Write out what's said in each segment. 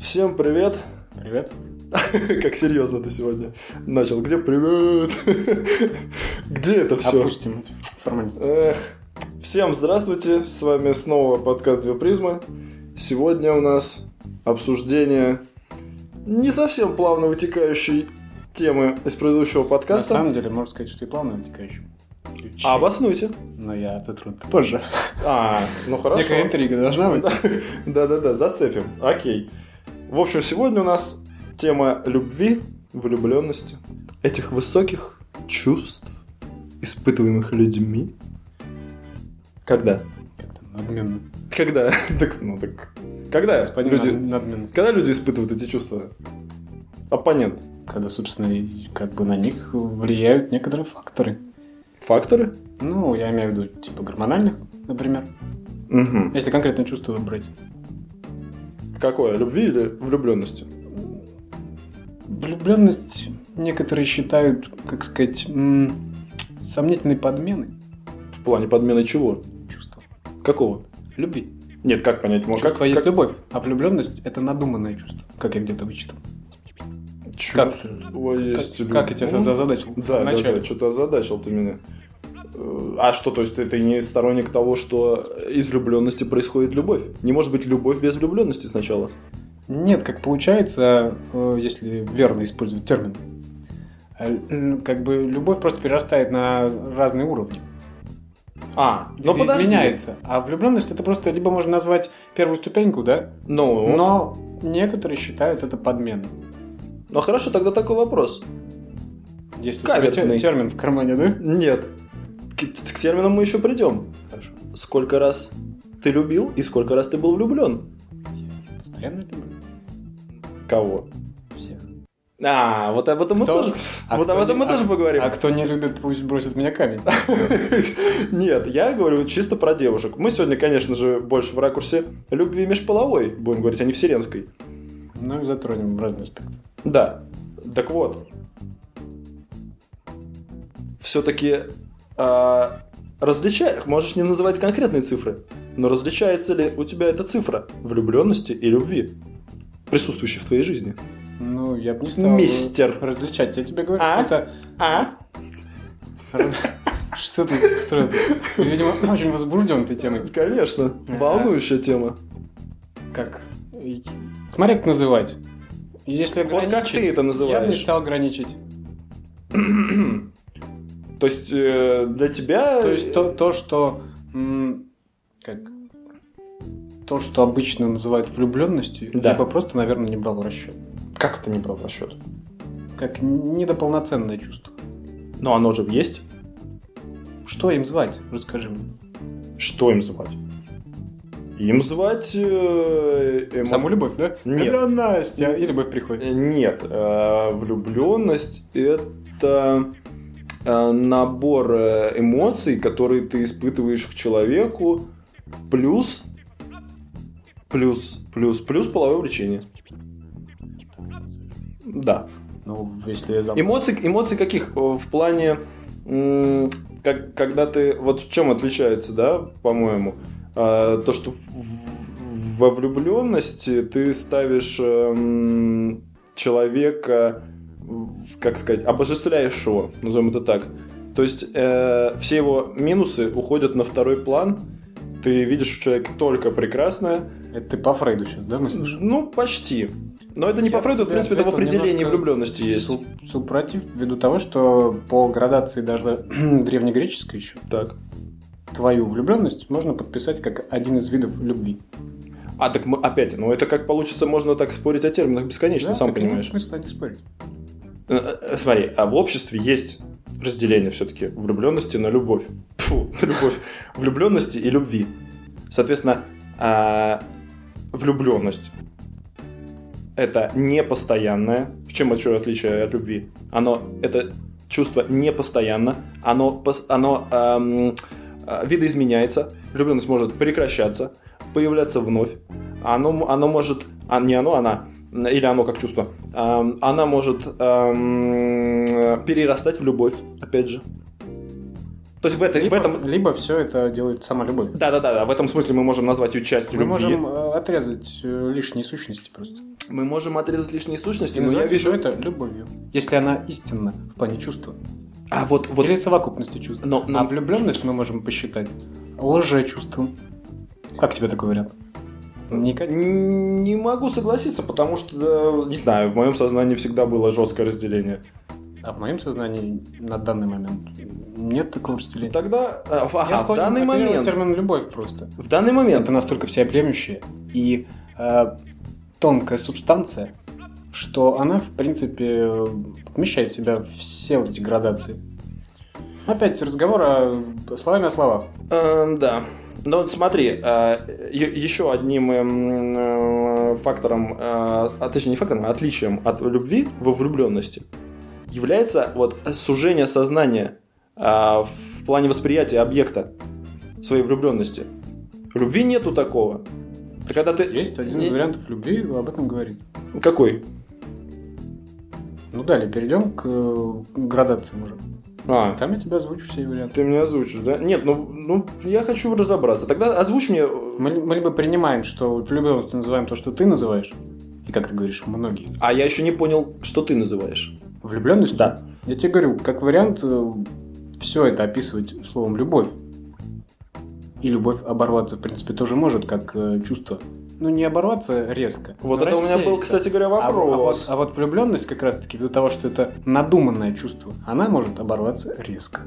Всем привет! Привет. Как серьезно ты сегодня начал. Где привет? Где это все? Опустим эти формальности. Эх. Всем здравствуйте, с вами снова подкаст «Две призмы». Сегодня у нас обсуждение не совсем плавно вытекающей темы из предыдущего На подкаста. самом деле, можно сказать, что и плавно вытекающим. А обоснуйте. Но я это позже. А, ну хорошо. Некая интрига должна быть. Да-да-да, зацепим. Окей. В общем, сегодня у нас тема любви, влюбленности, этих высоких чувств, испытываемых людьми. Когда? Как-то надменно. Когда? Так, ну так. Когда Господин люди, надменность. когда люди испытывают эти чувства? Оппонент. Когда, собственно, и как бы на них влияют некоторые факторы. Факторы? Ну, я имею в виду, типа гормональных, например. Угу. Если конкретное чувство выбрать. Какое? Любви или влюбленности? Влюбленность некоторые считают, как сказать, сомнительной подменой В плане подмены чего? чувства. Какого? Любви. Нет, как понять? Ну, Чувство как, есть как- любовь, а влюбленность это надуманное чувство, как я где-то вычитал. Как? Чувство есть Как, как я тебя любовь. озадачил? Да, да, да, что-то озадачил ты меня. Э, А что, то есть ты, ты не сторонник того, что из влюбленности происходит любовь? Не может быть любовь без влюбленности сначала? Нет, как получается, э, если верно использовать термин, э, как бы любовь просто перерастает на разные уровни. А, ну Видоизменяется. подожди. меняется. А влюбленность это просто либо можно назвать первую ступеньку, да? Ну, Но некоторые считают это подменой. ну хорошо, тогда такой вопрос. Если у тебя Каверзный. те- термин в кармане, да? Нет. К, терминам мы еще придем. Хорошо. Сколько раз ты любил и сколько раз ты был влюблен? Я постоянно люблю Кого? всех. А, вот об этом мы Кто- тоже. а вот об этом не- мы тоже а- поговорим. А кто не любит, пусть бросит меня камень. Нет, я говорю чисто про девушек. Мы сегодня, конечно же, больше в ракурсе любви межполовой, будем говорить, а не вселенской. Ну и затронем разные аспекты. Да. Так вот. Все-таки различай, можешь не называть конкретные цифры, но различается ли у тебя эта цифра влюбленности и любви, присутствующей в твоей жизни? Ну, я бы не стал Мистер. различать. Я тебе говорю, А? что это... А? раз- Что ты строил? Ты, видимо, очень возбужден этой темой. Конечно, волнующая тема. Как? Смотри, как называть. Если Вот как ограничить, ты это Я бы не называешь? стал ограничить. То есть э, для тебя... То есть то, то что... Как? То, что обычно называют влюбленностью, Да. либо просто, наверное, не брал в расчет. Как это не брал в расчет? Как недополноценное чувство. Но оно же есть. Что им звать? Расскажи мне. Что им звать? Им звать... э, эмо- Саму любовь, да? Нет. Настя. И любовь приходит. Э, Нет, влюбленность это э, набор э, эмоций, которые ты испытываешь к человеку, плюс, плюс, плюс, плюс половое влечение. Да. Ну, если... Эмоции, эмоции каких? Э, В плане, как, когда ты, вот в чем отличается, да, по-моему, то, что во влюбленности ты ставишь эм, человека, как сказать, обожествляешь его, назовем это так. То есть э, все его минусы уходят на второй план. Ты видишь в человеке только прекрасное. Это ты по Фрейду сейчас, да, мыслишь? Ну, почти. Но это не Я по Фрейду, в принципе, это в определении влюбленности есть. Су- Супротив, ввиду того, что по градации даже древнегреческой еще, Так. твою влюбленность можно подписать как один из видов любви. А, так мы опять, ну это как получится, можно так спорить о терминах бесконечно, Да, сам так и нет понимаешь. смысла не спорить. Э, э, Смотри, а в обществе есть разделение все-таки влюбленности на любовь. Фу, любовь. Влюбленности и любви. Соответственно, а, влюбленность это непостоянное. В чем еще отличие от любви? Оно это чувство непостоянно, оно, оно эм, видоизменяется, влюбленность может прекращаться, появляться вновь, оно, оно может, а не оно, она, или оно как чувство, она может перерастать в любовь, опять же. То есть в, в Либо, этом... либо все это делает сама любовь. Да-да-да, в этом смысле мы можем назвать ее частью Мы любви. можем э, отрезать э, лишние сущности просто. Мы можем отрезать лишние сущности, И но я вижу... это любовью. Если она истинна в плане чувства. А вот, вот... Или совокупности чувств. Но, но- А влюбленность мы можем посчитать лжечувством. Как тебе такой вариант? Не катит? Не могу согласиться, потому что, да, не знаю, в моем сознании всегда было жесткое разделение. А в моем сознании на данный момент нет такого разделения. Тогда, а, ага, Я в данный момент, термин любовь просто. в данный момент, Это настолько всеобъемлющая и э, тонкая субстанция, что она, в принципе, э, вмещает в себя все вот эти градации. Опять разговор о словами о словах. Эм, да. Вот смотри, е- еще одним эм, э, фактором, э, а точнее не фактором, а отличием от любви во влюбленности является вот сужение сознания э, в плане восприятия объекта своей влюбленности. В любви нету такого. Это когда ты... Есть один Не- из вариантов любви, об этом говорит. Какой? Ну далее, перейдем к э, градациям уже. А, Там я тебе озвучу все варианты. ты мне озвучишь, да? Нет, ну, ну я хочу разобраться. Тогда озвучь мне... э, Мы, мы либо принимаем, что влюбленностью называем то, что ты называешь, и как ты говоришь, многие. А я еще не понял, что ты называешь. Влюбленность? Да. Я тебе говорю, как вариант, все это описывать словом любовь. И любовь оборваться, в принципе, тоже может, как э, чувство. Ну, не оборваться резко. Вот это у меня был, кстати говоря, А, а вот, вопрос. а вот влюбленность как раз-таки ввиду того, что это надуманное чувство, она может оборваться резко.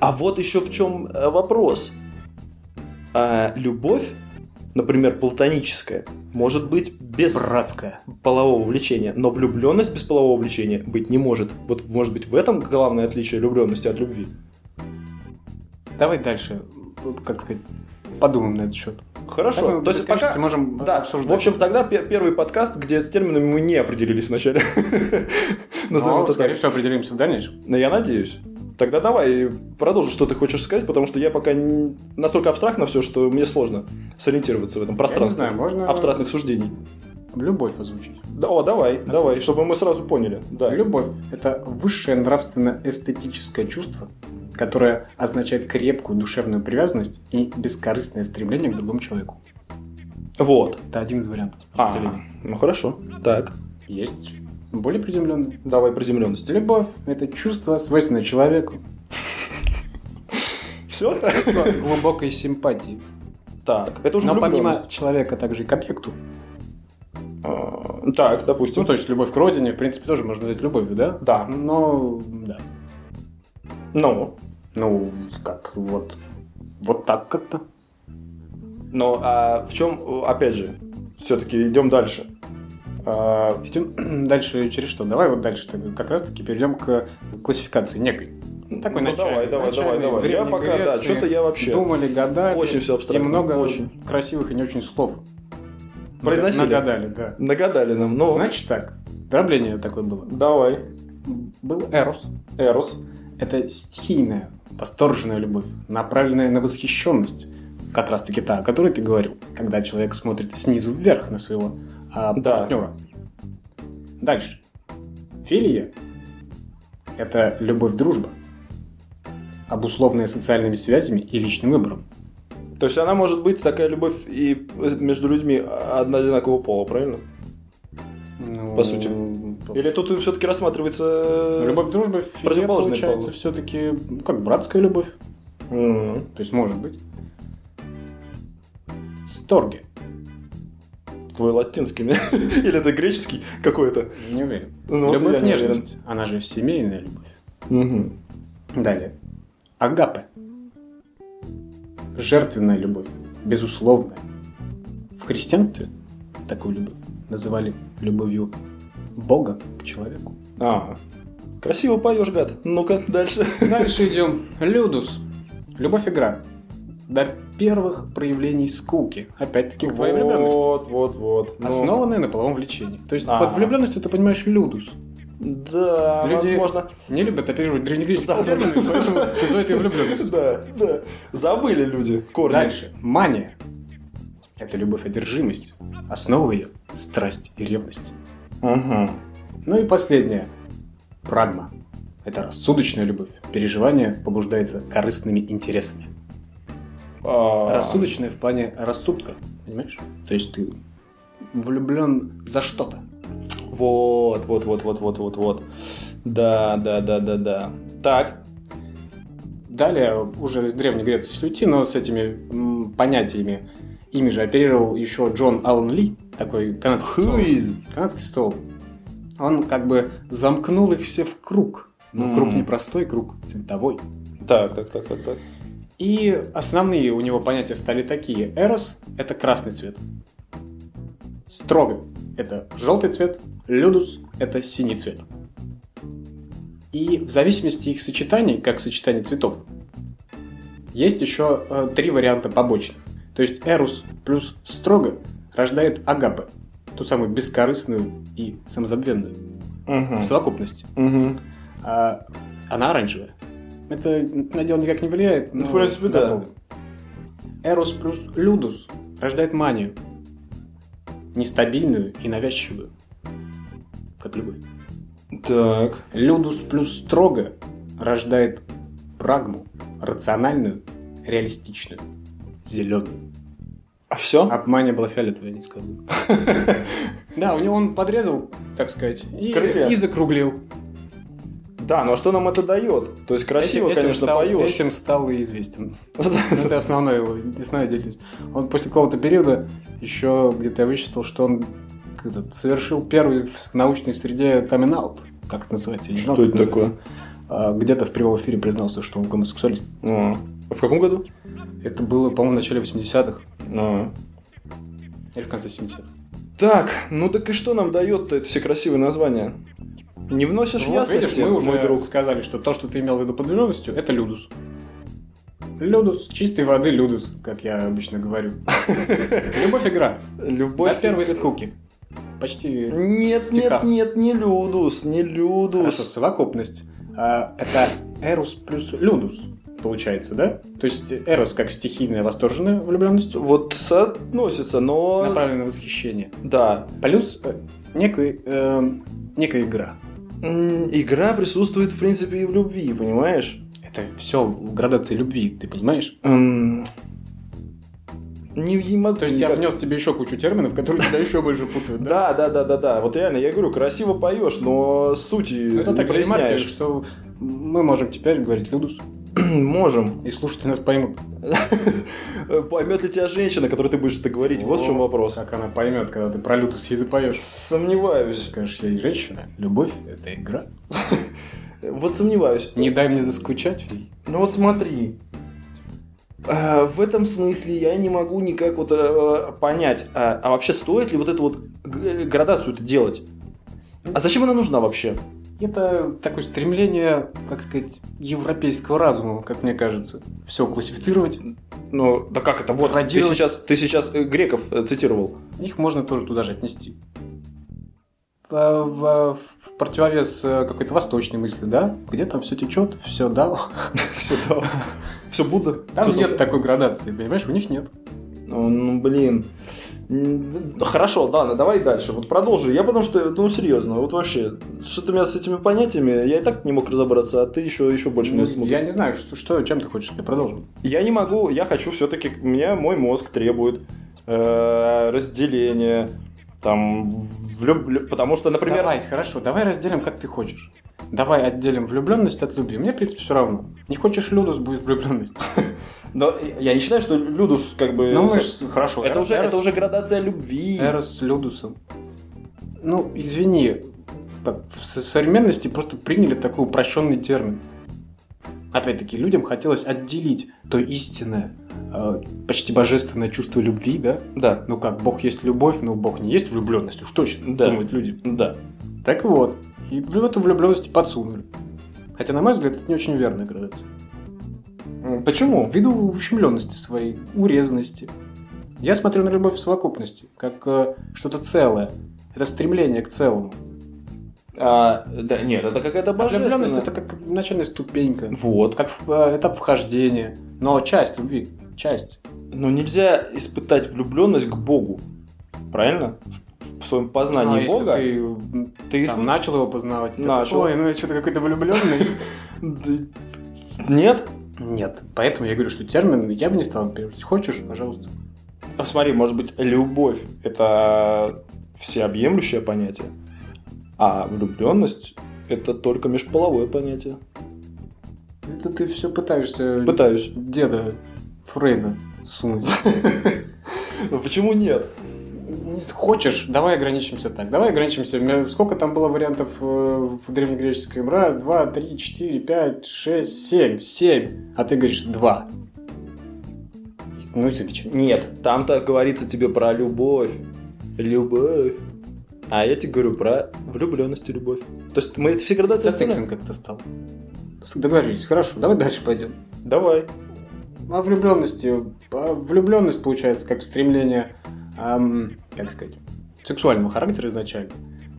А вот еще в чем э, вопрос. А, любовь, например, платоническая, может быть без Братская. полового влечения, но влюбленность без полового влечения быть не может. Вот может быть в этом главное отличие влюбленности от любви. Давай дальше, как сказать, подумаем на этот счет. Хорошо. Так мы То есть пока... можем Да, обсуждать. в общем, тогда пе- первый подкаст, где с терминами мы не определились вначале. Назовем Но, это скорее так. всего, определимся в дальнейшем. Но я надеюсь. Тогда давай продолжи, что ты хочешь сказать, потому что я пока не- настолько абстрактно все, что мне сложно сориентироваться в этом Я не пространстве знаю, можно абстрактных суждений. Любовь озвучить. Да, о, давай, давай, чтобы мы сразу поняли. Да. Любовь – это высшее нравственно-эстетическое чувство, которое означает крепкую душевную привязанность и бескорыстное стремление к другому человеку. Вот. Это один из вариантов А, ну хорошо. Так, Есть более приземленный. давай приземленность. Любовь – это чувство, свойственное человеку. Все? Глубокой симпатии. Так, это уже Но помимо человека также и к объекту. А, Так, допустим. Ну, то есть, любовь к родине, в принципе, тоже можно назвать любовью, да? Да. Но, да. Ну, Ну, как, вот, вот так как-то. но а в чем, опять же, все-таки идем дальше. А, Идем дальше через что? Давай вот дальше как раз-таки перейдем к классификации некой. Такой ну, начальный, давай, давай, давай, давай. Я пока, да, Греции что-то я вообще Думали, гадали. очень все И абстрактно. много Очень. красивых и не очень слов. Произносили? Нагадали, да. Нагадали нам, ну, Значит так, дробление такое было. давай. Был Эрос. Эрос. Это стихийная, восторженная любовь, направленная на восхищенность. Как раз таки та, о которой ты говорил, когда человек смотрит снизу вверх на своего а, Да. партнера. Дальше. Филия – это любовь-дружба, обусловленная социальными связями и личным выбором. То есть она может быть такая любовь и между людьми одна одинакового пола, правильно? Ну, По сути. Или тут все-таки рассматривается... Любовь-дружба в филе Противоположный получается пол. все-таки как братская любовь. М. То есть может быть. Сторги. Твой латинский, или это греческий какой-то? Не уверен. Ну, вот любовь не нежность. Она же семейная любовь. Мгм. Далее. Агапе. Жертвенная любовь. Безусловная. В христианстве такую любовь называли любовью Бога к человеку. А, красиво поешь, гад. Ну-ка, дальше. Дальше идем. Людус. Любовь-игра. До первых проявлений скуки. Опять-таки к твоей влюбленности. Вот, вот, вот. Ну, Основанная на половом влечении. То есть А. под влюбленностью ты понимаешь людус. Да, Люди- возможно. Не любят оперировать древнегреческие Да. термины, поэтому называют ее влюбленностью. Да, да. Забыли люди корни. Дальше. Мания. Это любовь-одержимость. Основа ее – страсть и ревность. Ага. Ну и последнее. Прагма. это рассудочная любовь. Переживание побуждается корыстными интересами. А, Рассудочная в плане рассудка, понимаешь? То есть ты влюблен за что-то. Вот, вот, вот, вот, вот, вот, вот. Да, да, да, да, да. Так. Далее, уже из Древней Греции если уйти, но с этими понятиями, ими же оперировал еще Джон Аллен Ли, такой канадский. Хуиз. Канадский социолог. Он как бы замкнул их все в круг. Но М. круг не простой, круг цветовой. Так, так, так, так, так. И основные у него понятия стали такие. Эрос – это красный цвет. Строго – это желтый цвет. Людус – это синий цвет. И в зависимости их сочетаний, как сочетание цветов, есть еще э, три варианта побочных. То есть эрус плюс строго рождает агапе, ту самую бескорыстную и самозабвенную Мгм. в совокупности. Мгм. А она оранжевая. Это на дело никак не влияет. Ну, но в принципе, да. Эрос плюс Людус рождает манию. Нестабильную и навязчивую. Как любовь. Так. Людус плюс строго рождает прагму. Рациональную, реалистичную. Зеленую. А все? Мания была фиолетовая, я не сказал. Да, у него он подрезал, так сказать, и закруглил. Да, ну а что нам это дает? То есть красиво, Этим- конечно, стал- поешь. Этим стал и известен. Это основная его основная деятельность. Он после какого-то периода еще где-то я вычислил, что он совершил первый в научной среде камин Как это называется? Я не знал, Что это называется. А, Где-то в прямом эфире признался, что он гомосексуалист. А. В каком году? Это было, по-моему, в начале 80-х А. или в конце 70-х. Так, ну так и что нам дает-то это все красивые названия? Не вносишь Вот, ясности, видишь, мы уже мой друг? сказали, что то, что ты имел в виду под влюбленностью, это людус. Людус, чистой воды людус, как я обычно говорю. Любовь игра. Любовь. До первой скуки. Почти Нет, нет, нет, не Людус, не Людус. Хорошо, совокупность. А, это Эрус плюс Людус, получается, да? То есть Эрос как стихийная восторженная влюбленность, Вот соотносится, но... направленная на восхищение. Да. Плюс э, некая, э, некая игра. Игра присутствует, в принципе, и в любви, понимаешь? Это все в градации любви, ты понимаешь? Не, не могу То есть я никак- внес тебе еще кучу терминов, которые тебя еще больше путают, да? Да, да, да, да, да. Вот реально, я говорю, красиво поешь, но сути Ну, это не так ремарки, проясняешь. что мы можем теперь говорить Людус, Можем. и слушатели нас поймут. Поймет ли тебя женщина, которой ты будешь это говорить? Вот в чем О, вопрос. Как она поймет, когда ты про Людус ей запоешь. Ты Сомневаюсь. скажешь ей, женщина, любовь – это игра. Вот сомневаюсь. Не дай мне заскучать в ней. Ну вот смотри. А, В этом смысле я не могу никак вот э, понять, а, а вообще стоит ли вот эту вот г- градацию делать? А зачем она нужна вообще? Это такое стремление, как сказать, европейского разума, как мне кажется. Все классифицировать. Ну, да как это? Вот, ты сейчас, ты сейчас э, греков э, цитировал. Их можно тоже туда же отнести. В, в- в противовес э, какой-то восточной мысли, да? Где там все течет, все да. Все, да. Все Будда. Там нет такой градации, понимаешь? У них нет. Ну, ну, блин. Хорошо, ладно, давай дальше. Вот продолжи. Я потому что, ну, серьезно, вот вообще, что-то у меня с этими понятиями, я и так не мог разобраться, а ты еще, еще больше Ну, меня я не знаю, что, что, чем ты хочешь, я продолжу. Я не могу, я хочу все-таки, меня мой мозг требует э, разделения, там, влюб- влю- потому что, например, Давай, хорошо, давай разделим, как ты хочешь. Давай отделим влюбленность от любви. Мне, в принципе, все равно. Не хочешь Людус, будет влюбленность. но я не считаю, что Людус как бы... Ну, мы с- ж- хорошо. это, уже, Эрос- это уже градация любви. Эрос с Людусом. Ну, извини, в со- современности просто приняли такой упрощенный термин. Опять-таки, людям хотелось отделить то истинное, э, почти божественное чувство любви, да? Да, Ну как, Бог есть любовь, но Бог не есть влюбленность, уж точно, Да. думают люди. да. Так вот, и в эту влюбленность подсунули. Хотя, на мой взгляд, это не очень верная градация. Почему? Ввиду ущемленности своей, урезанности. Я смотрю на любовь в совокупности, как э, что-то целое. Это стремление к целому. А, да, нет, это какая-то А влюбленность божественная. это как начальная ступенька, Вот. как э, этап вхождения. Но часть любви, часть. Но нельзя испытать влюбленность к Богу. Правильно? В, в своем А познании если Бога. ты м, Ты Там начал его познавать. и такой, Начал. Ой, ну я что-то какой-то влюбленный. Нет? Нет. Поэтому я говорю, что термин я бы не стал переводить. Хочешь, пожалуйста. А смотри, может быть, любовь – это всеобъемлющее понятие, а влюбленность – это только межполовое понятие. Это ты все пытаешься Пытаюсь. деда Фрейда сунуть. Ну почему нет? Хочешь, давай ограничимся так. Давай ограничимся. Сколько там было вариантов э, в древнегреческом? Раз, два, три, четыре, пять, шесть, семь. Семь. А ты говоришь два. Ну и замечательно. Нет, там-то говорится тебе про любовь. Любовь. А я тебе говорю про влюбленность и любовь. То есть мы эти все градации оставляем? как-то стал. Договорились. Хорошо, давай дальше пойдем. Давай. О влюбленности. А Влюбленность получается как стремление, ам, как сказать, сексуального характера изначально.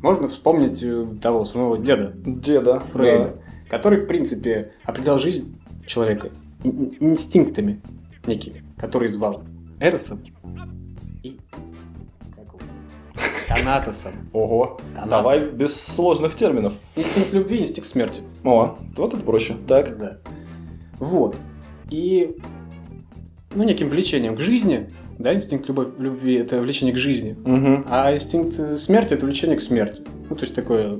Можно вспомнить э, того самого деда Деда. Фрейда, который, в принципе, определял жизнь человека ин- инстинктами некими, которые звал Эросом? Танатосом. Ого. Танатос. Давай без сложных терминов. Инстинкт любви, инстинкт смерти. О, вот это проще. Так. Да. Вот. И ну, неким влечением к жизни, да, инстинкт любовь, любви – это влечение к жизни, Угу. а инстинкт э, смерти – это влечение к смерти. Ну, то есть такое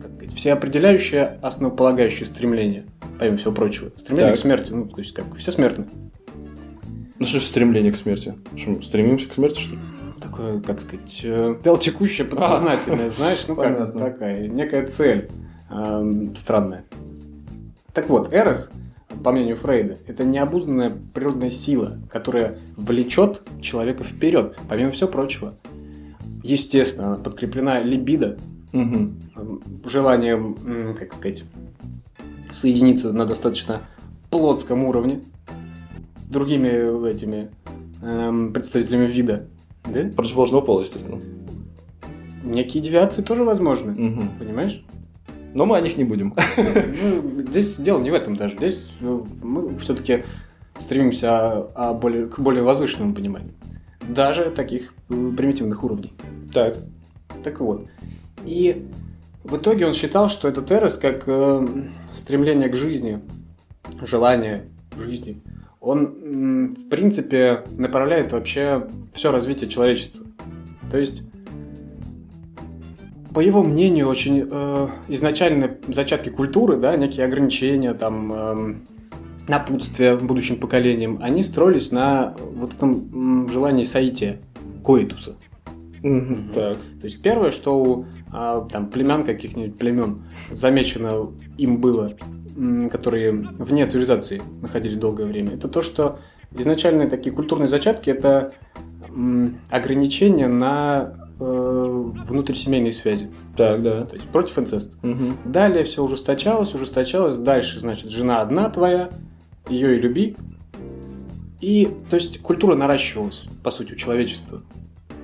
как сказать, всеопределяющее, основополагающее стремление, помимо всего прочего. Стремление Так. к смерти, ну, то есть как все смертны. Ну что ж стремление к смерти? Что, мы стремимся к смерти, что ли? Такое, как сказать, э, вялотекущее, подсознательное, знаешь, ну как, такая, некая цель эм, странная. Так вот, Эрос, по мнению Фрейда, это необузданная природная сила, которая влечет человека вперед, помимо всего прочего. Естественно, она подкреплена либидо, Угу. желанием, как сказать, соединиться на достаточно плотском уровне с другими этими эм, представителями вида. Да? Противоположного пола, естественно. Некие девиации тоже возможны, Угу. понимаешь? Но мы о них не будем. Ну, здесь дело не в этом даже. Здесь э, мы все-таки стремимся а, а, более, к более возвышенному пониманию. Даже таких примитивных уровней. Так. Так вот. И в итоге он считал, что этот Эрос, как э, стремление к жизни, желание жизни, он, в принципе, направляет вообще все развитие человечества. То есть, по его мнению, очень э, изначально зачатки культуры, да, некие ограничения, там, эм, напутствия будущим поколениям, они строились на вот этом желании соития, коитуса. Мгм. Так. То есть первое, что у а, там племен каких-нибудь племен замечено им было, которые вне цивилизации находились долгое время, это то, что изначальные такие культурные зачатки это ограничения на э, внутрисемейные связи, Так, да. то есть против инцеста. Мгм. Далее все ужесточалось, ужесточалось. Дальше, значит, жена одна твоя, ее и люби. И, то есть, культура наращивалась, по сути, у человечества.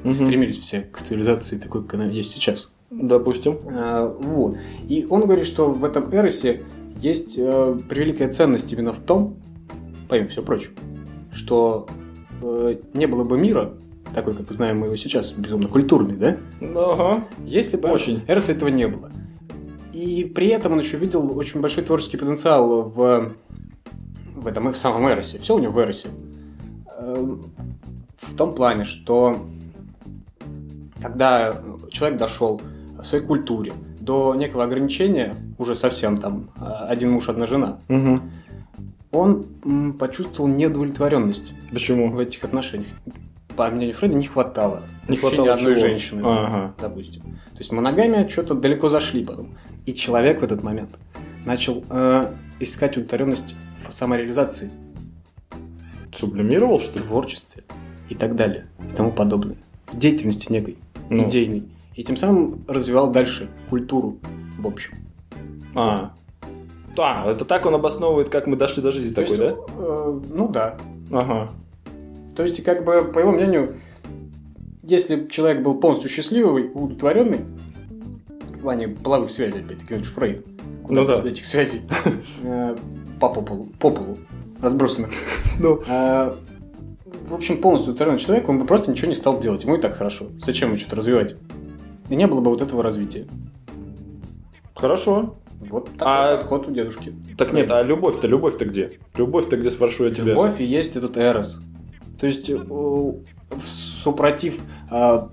Мгм. Стремились все к цивилизации такой, как она есть сейчас. Допустим. А, вот. И он говорит, что в этом эросе есть э, превеликая ценность именно в том, помимо всего прочего, что э, не было бы мира, такой, как знаем мы его сейчас, безумно культурный, да? Ага. Если бы Очень. Эроса этого не было. И при этом он еще видел очень большой творческий потенциал в, в этом самом Эросе. Все у него в Эросе. Эм, В том плане, что когда человек дошел в своей культуре до некого ограничения, уже совсем там а, один муж, одна жена, Угу. он почувствовал неудовлетворенность Почему? в этих отношениях. По мнению Фреда, не хватало. Не хватало одной чего? женщины, Ага. допустим. То есть моногамия что-то далеко зашли потом. И человек в этот момент начал э, искать удовлетворенность в самореализации, Сублимировал, что в ли? творчестве и так далее, и тому подобное. В деятельности некой, Ну. идейной. И тем самым развивал дальше культуру в общем. А. Да, это так он обосновывает, как мы дошли до жизни То такой, есть, да? э, ну да. Ага. То есть, как бы, по его мнению, если человек был полностью счастливый, удовлетворенный, в плане половых связей, опять-таки, он же Фрейд, куда Ну да. этих связей э, по полу, по полу разбросанных. Ну. А, В общем, полностью удовлетворенный человек, он бы просто ничего не стал делать. Ему и так хорошо. Зачем ему что-то развивать? И не было бы вот этого развития. Хорошо. Вот такой А- подход у дедушки. Так нет, а любовь-то, любовь-то где? Любовь-то где, спрошу я тебя? Любовь и есть этот эрос. То есть, э, супротив а,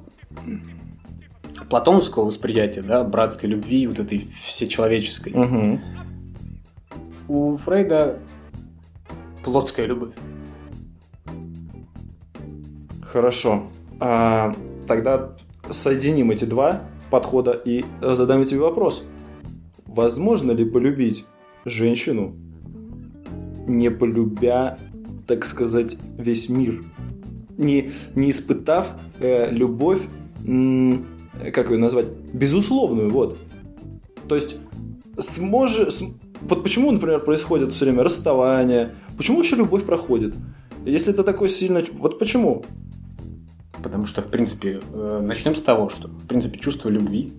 платоновского восприятия, да, братской любви, вот этой всечеловеческой, Мгм. у Фрейда плотская любовь. Хорошо. А, тогда соединим эти два подхода и задам тебе вопрос. Возможно ли полюбить женщину, не полюбя, так сказать, весь мир? Не, не испытав э, любовь, м, как ее назвать, безусловную, вот. То есть, сможешь... Вот почему, например, происходит все время расставание? Почему вообще любовь проходит? Если это такой сильно... Вот почему? Потому что, в принципе, э, начнем с того, что, в принципе, чувство любви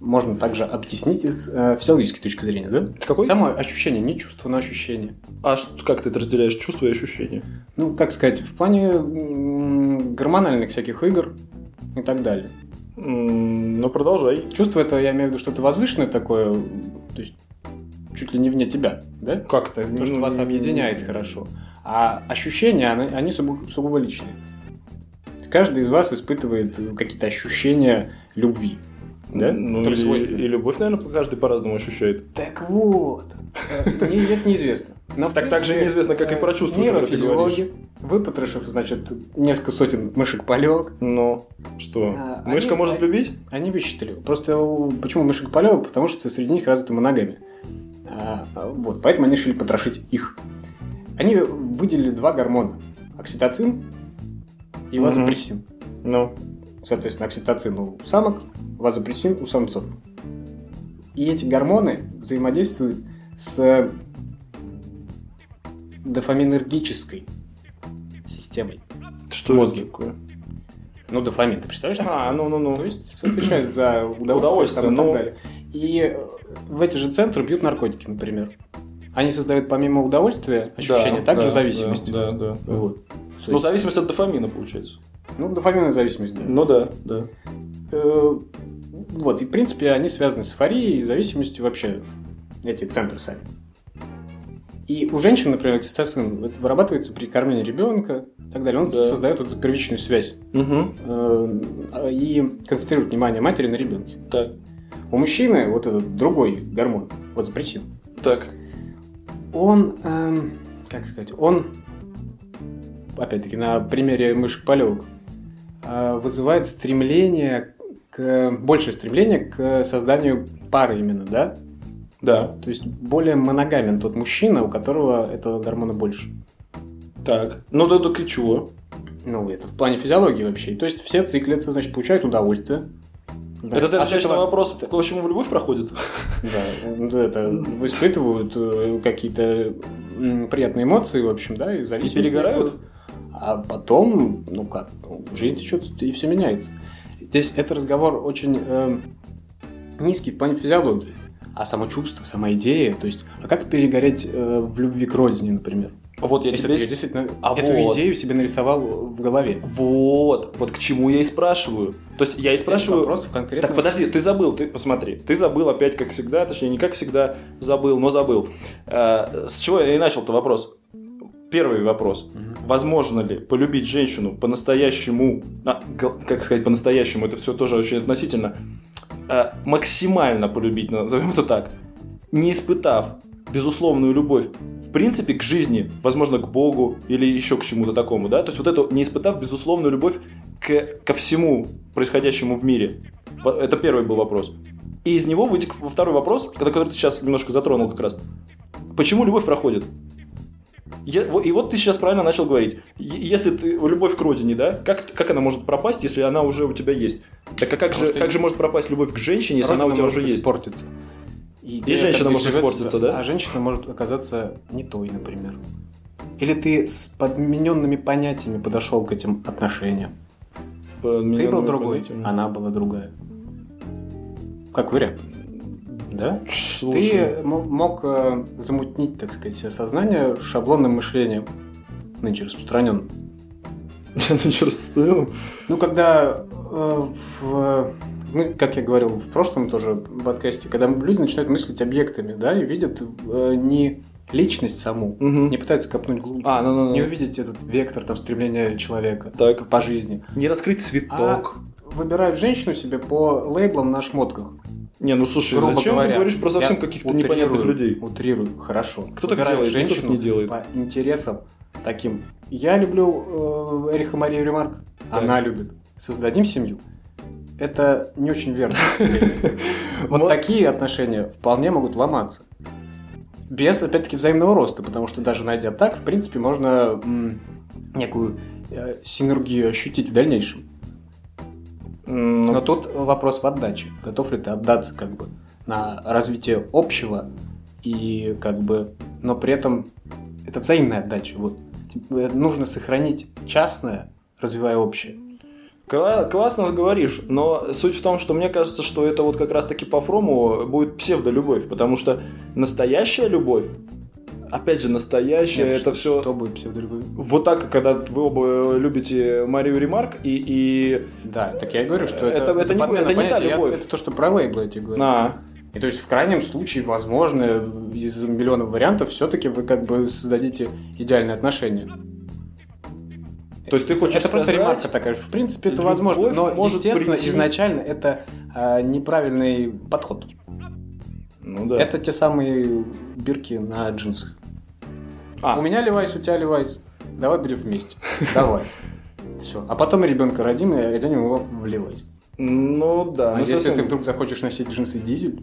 можно также объяснить из э, физиологической точки зрения, да? Какой? Само ощущение, не чувство, но ощущение. А что, как ты это разделяешь, чувства и ощущения? Ну, как сказать, в плане м, гормональных всяких игр и так далее. М, Ну, продолжай. Чувство это, я имею в виду, что-то возвышенное такое, то есть чуть ли не вне тебя, да? Как ты? То, что вас объединяет хорошо. А ощущения, они, они сугубо личные. Каждый из вас испытывает какие-то ощущения любви. Да? Ну, и, и любовь, наверное, каждый по-разному ощущает. Так вот. э, Не, это неизвестно. Но, Так так же принципе, неизвестно, как и э, про чувства, которые ты нейрофизиологи, выпотрошив, значит, несколько сотен мышек полевок, Ну, что? А, Мышка они- может любить? Они высчитали. Просто почему мышек полевок? Потому что среди них развиты моногами. А, вот, поэтому они решили потрошить их. Они выделили два гормона. Окситоцин и Мгм. вазопрессин. Ну, Соответственно, окситоцин у самок, вазопрессин у самцов. И эти гормоны взаимодействуют с дофаминергической системой. что Мозги. это такое? Ну, дофамин, ты представляешь? А, ну-ну-ну. То есть отвечает за удовольствие, Удовольствие, там и так ну. далее. И э, в эти же центры бьют наркотики, например. Они создают помимо удовольствия ощущения, Да, также да, зависимость. Да, да, да. Вот. То Ну, есть, зависимость от дофамина, получается. ну, дофаминная зависимость, да. Ну да, да. Э, Вот, и в принципе они связаны с эйфорией, зависимостью вообще, эти центры сами. И у женщин, например, окситоцин это вырабатывается при кормлении ребенка и так далее. Он Да. создает эту первичную связь Угу. и концентрирует внимание матери на ребенке. Так, У мужчины вот этот другой гормон, вот запрессин, так. он, эм, как сказать, он, опять-таки, на примере мышек полевок, э, вызывает стремление к, большее стремление к созданию пары именно, да? Да, То есть более моногамен тот мужчина, у которого этого гормона больше. так. Ну да, и чего? Ну, это в плане физиологии вообще. То есть все циклятся, значит, получают удовольствие. Да. Это на этого- вопрос, почему в любовь проходит? Да, да, это испытывают э, какие-то приятные эмоции, в общем, да, и зависимость. перегорают? А потом, ну как, жизнь течет, и все меняется. Здесь это разговор очень э, низкий в плане физиологии. А само чувство, сама идея, то есть, а как перегореть э, в любви к родине, например? Вот я Если тебе... ты действительно А эту вот. идею себе нарисовал в голове. Вот, вот к чему я и спрашиваю. То есть я и спрашиваю... Вопросов конкретно. Так подожди, ты забыл, ты посмотри. Ты забыл опять, как всегда, точнее, не как всегда забыл, но забыл. Э, С чего я и начал-то вопрос? Первый вопрос. Возможно ли полюбить женщину по-настоящему, а, как сказать по-настоящему, это все тоже очень относительно, э, максимально полюбить, назовем это так, не испытав безусловную любовь, в принципе, к жизни, возможно, к Богу или еще к чему-то такому, да, то есть вот это не испытав безусловную любовь к, ко всему происходящему в мире. Это первый был вопрос. И из него вытек во второй вопрос, который ты сейчас немножко затронул как раз. Почему любовь проходит? Я- и вот ты сейчас правильно начал говорить. Если ты любовь к родине, да, как, как она может пропасть, если она уже у тебя есть? Так а как, Потому же, как же может пропасть любовь к женщине, если она у тебя уже есть? испортиться. И, И женщина может испортиться, да? А женщина может оказаться не той, например. Или ты с подмененными понятиями подошел к этим отношениям. Ты был другой, она была другая. Как вариант. Да? Слушай, Ты мог э, замутнить, так сказать, сознание шаблонным мышлением, нынче распространенным. ничего расстоянным. Ну, когда э, в мы, как я говорил в прошлом тоже подкасте, когда люди начинают мыслить объектами, да, и видят э, не личность саму, Мгм. не пытаются копнуть глубже, А, ну, ну, ну. не увидеть этот вектор там стремления человека Так. по жизни. Не раскрыть цветок. А выбирают женщину себе по лейблам на шмотках. Не, ну слушай, грубо зачем говоря. ты говоришь про совсем каких-то утрирую, непонятных людей? Утрирую, хорошо. Кто так делает, никто так женщину не делает. по интересам таким. Я люблю э, Эриха Марию Ремарк, Так. она любит. Создадим семью. Это не очень верно. Вот такие отношения вполне могут ломаться. Без, опять-таки, взаимного роста, потому что даже найдя так, в принципе, можно некую э, синергию ощутить в дальнейшем. М, Но тут вопрос в отдаче. Готов ли ты отдаться как бы на развитие общего и как бы, но при этом это взаимная отдача. Вот Типа, нужно сохранить частное, развивая общее. Кла- Классно говоришь, но суть в том, что мне кажется, что это вот как раз-таки по Фрому будет псевдолюбовь, потому что настоящая любовь, опять же, настоящая, Нет, это что- все Что будет псевдолюбовью? вот так, когда вы оба любите Марию Ремарк и... и... Да, так я и говорю, что Это- это, это не- подмена это не та понятия. Я- любовь. Это то, что про лейблы эти говорю. На. И то есть в крайнем случае, возможно, из миллионов вариантов все-таки вы как бы создадите идеальные отношения. То есть ты хочешь это просто сказать- ремарка такая. В принципе, это любовь возможно, но, может естественно, прийти- изначально это а, неправильный подход. Ну да. Это те самые бирки на джинсах. А, У меня левайс, у тебя левайс. Давай будем вместе. Давай. Все. А потом мы ребенка родим и оденем его в левайс. ну да. А ну если ты вдруг захочешь носить джинсы дизель,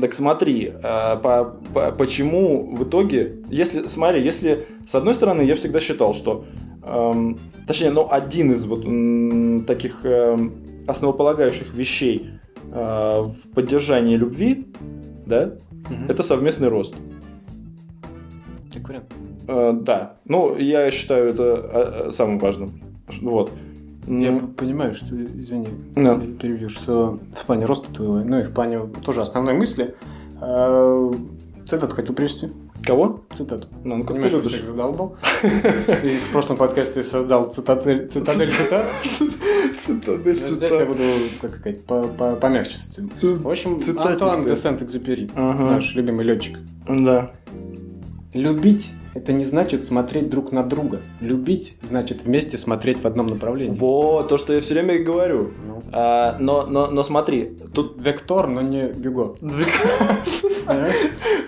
Так смотри, а, по- по- почему в итоге, если, смотри, если с одной стороны я всегда считал, что, эм, точнее, ну один из вот м, таких эм, основополагающих вещей э, в поддержании любви, да, это совместный рост. Как вариант. Э, да, ну я считаю это э, э, самым важным. Вот. Я Ну, понимаю, что, извини, я перебью, что в плане роста твоего, ну и в плане тоже основной мысли, э, цитату хотел привести. Кого? Цитату. Ну, ну, как ты Понимаешь, что любишь. задолбал. В прошлом подкасте создал цитатель цитадель цитат. Цитадель, Но Здесь я буду, как сказать, по- по- помягче с этим. В общем, Антуан ты. де Сент-Экзюпери, наш любимый летчик. Да. Любить – это не значит смотреть друг на друга. Любить – значит вместе смотреть в одном направлении. Вот, то, что я все время и говорю. Ну, А, но, но, но смотри, тут... Вектор, но не Гюго.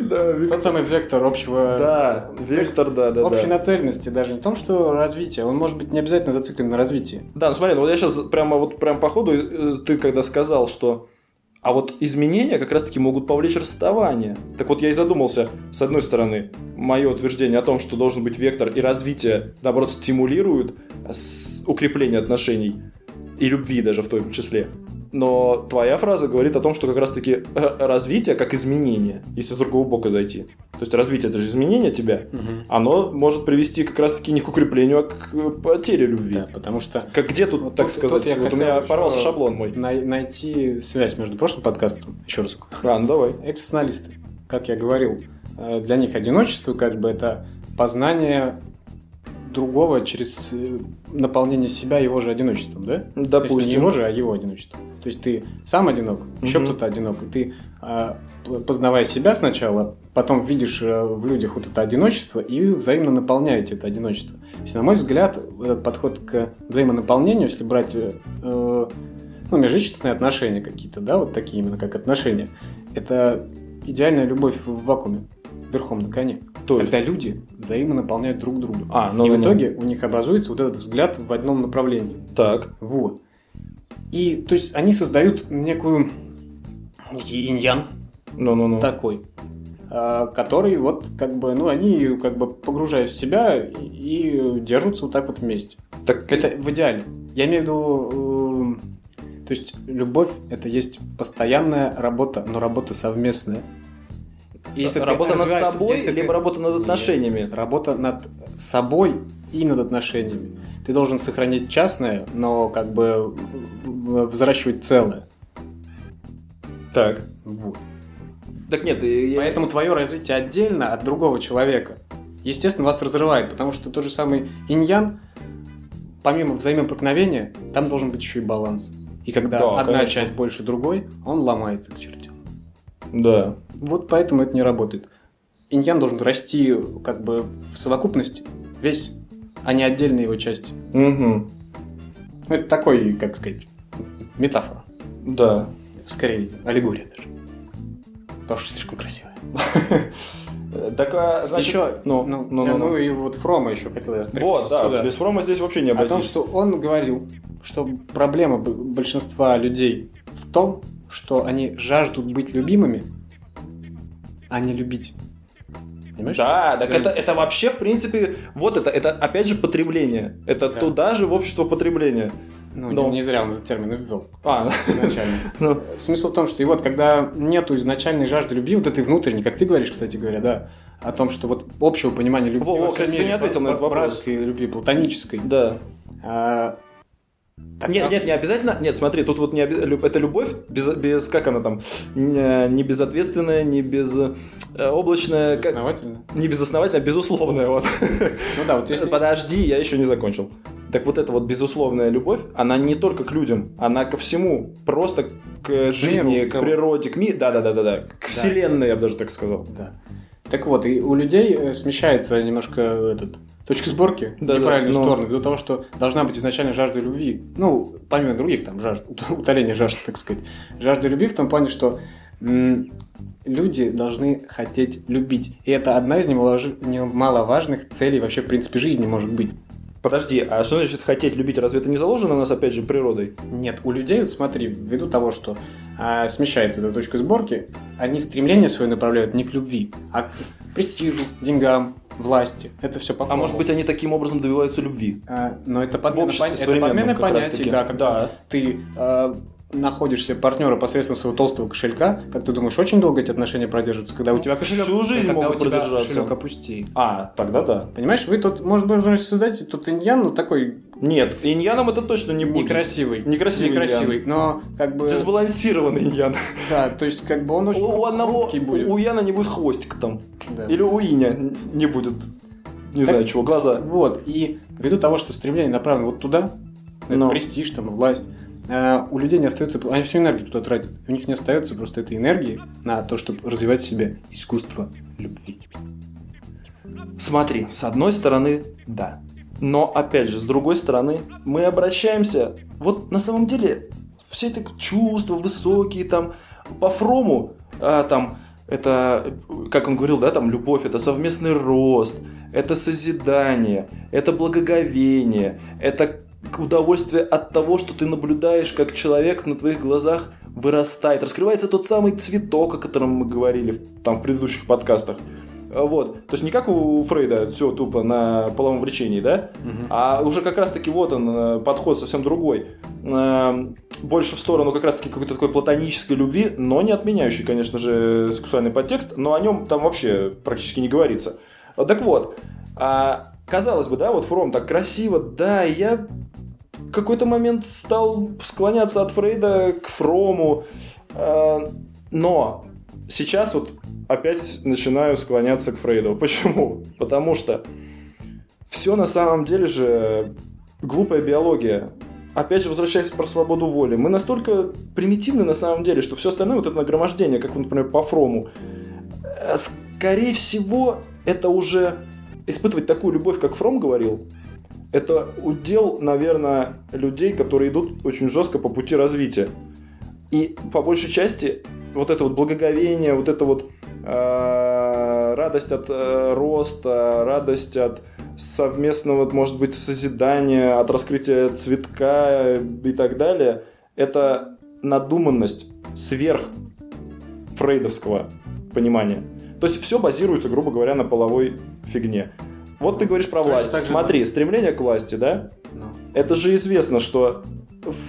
Да, Тот самый вектор общего... да, вектор, да, да, Общей да. нацеленности даже не в том, что развитие. Он может быть не обязательно зациклен на развитии. Да, ну смотри, ну вот я сейчас прямо вот прям по ходу, э, ты когда сказал, что а вот изменения как раз-таки могут повлечь расставание. Так вот я и задумался, с одной стороны, мое утверждение о том, что должен быть вектор и развитие, наоборот, стимулирует с- укрепление отношений и любви даже в том числе. Но твоя фраза говорит о том, что как раз-таки э, развитие как изменение, если с другого бока зайти. То есть развитие это же изменение тебя, оно может привести как раз-таки не к укреплению, а к э, потере любви. Да, потому что Как где тут, Вот так тут- сказать, тут я вот у меня порвался шаблон мой. най- найти связь между прошлым подкастом, еще раз, А, ну давай. эксценалисты, как я говорил, э, для них одиночество как бы это познание другого через наполнение себя его же одиночеством, да? То есть не Допустим. его же, а его одиночеством. То есть ты сам одинок, еще Мгм. кто-то одинок, и ты, а, познавая себя сначала, потом видишь э, в людях вот это одиночество и взаимно наполняете это одиночество. То есть, на мой взгляд, этот подход к взаимонаполнению, если брать э, ну, межличностные отношения какие-то, да, вот такие именно как отношения, это идеальная любовь в вакууме, верхом на коне. То есть? Когда люди взаимонаполняют друг друга. А, ну, и ну, в ну. итоге у них образуется вот этот взгляд в одном направлении. Так. Вот. И, то есть, они создают некую иньян Ну-ну-ну. такой, а, который вот как бы, ну, они как бы погружают в себя и, держатся вот так вот вместе. Так Это в идеале. Я имею в виду, э, то есть, любовь это есть постоянная работа, но работа совместная. Если ты работа над собой, если ты- либо работа над Нет. отношениями. Работа над собой и над отношениями. Ты должен сохранить частное, но как бы взращивать целое. Так. Вот. Так нет, я- Поэтому твое развитие отдельно от другого человека. Естественно, вас разрывает, потому что тот же самый иньян, помимо взаимопроникновения, там должен быть еще и баланс. И когда Да, одна конечно. часть больше другой, он ломается к чертям. Да. Вот поэтому это не работает. Иньян должен расти как бы в совокупности весь, а не отдельные его части. Угу. Ну, это такой, как сказать, метафора. Да. Скорее, аллегория даже. Потому что слишком красивая. Так, а, значит... еще, ну, ну, ну, ну, ну. ну и вот Фрома еще хотел я Вот, да, сюда. без фрома здесь вообще не О том, обойтись. что он говорил, что проблема большинства людей в том, что они жаждут быть любимыми, а не любить. Понимаешь? Да, так это, это вообще, в принципе, вот это, это опять же потребление. Это Да. туда же в общество потребления. Ну, Но- не зря он этот термин ввел А, изначально. ну, Смысл в том, что и вот когда нету изначальной жажды любви, вот этой внутренней, как ты говоришь, кстати говоря, да, о том, что вот общего понимания любви, Во, во, во кстати, ты не ответил на этот вопрос. братской любви, платонической. да. а, тогда- Нет, нет, не обязательно. Нет, смотри, тут вот не оби- это любовь без, без как она там, не, безответственная, не без э, облачная, как, Основательно. не безосновательная, а безусловная. Вот. Ну да, вот если... Подожди, я еще не закончил. Так вот эта вот безусловная любовь, она не только к людям, она ко всему, просто к жизни, миру, к к- природе, к миру, да, да, да, да, да, к Да. вселенной, я бы даже так сказал. Да. Так вот, и у людей э, смещается немножко этот точка сборки Да, неправильную да, но- сторону, ввиду того, что должна быть изначально жажда любви. Ну, помимо других там жажд, ут- утоления жажд, так сказать. Жажда любви в том плане, что люди должны хотеть любить. И это одна из немаловаж- немаловажных целей вообще, в принципе, жизни может быть. Подожди, а что значит хотеть любить? Разве это не заложено у нас, опять же, природой? Нет, у людей, вот смотри, ввиду того, что а, смещается эта точка сборки, они стремление свое направляют не к любви, а к престижу, деньгам, власти. Это все по А может быть, они таким образом добиваются любви? А, но это подмена, пон- это подмена понятий, да, когда Да. ты а, находишь себе партнера посредством своего толстого кошелька, как ты думаешь, очень долго эти отношения продержатся, когда у тебя кошелек, Всю жизнь когда могут у тебя продержаться. кошелек опустеет. А, тогда да. Понимаешь, вы тут, может быть, можете создать тут иньян, ну такой Нет, иньяном это точно не будет. некрасивый. Некрасивый Некрасивый, но как бы... Дисбалансированный иньян. Да, то есть как бы он очень У, у одного, будет. у Яна не будет хвостика там. Да. Или у Иня не будет, не знаю чего, глаза. Вот, и ввиду того, что стремление направлено вот туда, Но. престиж, там, власть, э, у людей не остается, они всю энергию туда тратят. У них не остается просто этой энергии на то, чтобы развивать в себе искусство любви. Смотри, с одной стороны, да. Но, опять же, с другой стороны, мы обращаемся... Вот на самом деле, все эти чувства высокие, там, по Фрому, а, там, это, как он говорил, да, там, любовь, это совместный рост, это созидание, это благоговение, это удовольствие от того, что ты наблюдаешь, как человек на твоих глазах вырастает. Раскрывается тот самый цветок, о котором мы говорили в, там, в предыдущих подкастах. А, Вот. То есть не как у Фрейда все тупо на половом влечении, да? А уже как раз-таки вот он, э, подход совсем другой. Э, Больше в сторону как раз-таки какой-то такой платонической любви, но не отменяющий, конечно же, сексуальный подтекст, но о нем там вообще практически не говорится. Так вот, а, казалось бы, да, вот Фром так красиво, да, я в какой-то момент стал склоняться от Фрейда к Фрому, э, но сейчас вот опять начинаю склоняться к Фрейду. Почему? Потому что все на самом деле же глупая биология. Опять же, возвращаясь про свободу воли. Мы настолько примитивны на самом деле, что все остальное, вот это нагромождение, как, например, по Фрому, э, скорее всего, это уже испытывать такую любовь, как Фром говорил, это удел, наверное, людей, которые идут очень жестко по пути развития. И по большей части вот это вот благоговение, вот это вот радость от э, роста, радость от совместного, может быть, созидания, от раскрытия цветка и так далее, это надуманность сверх фрейдовского понимания. То есть все базируется, грубо говоря, на половой фигне. Вот ты говоришь про власть. Смотри, стремление к власти, да? Ну, Это же известно, что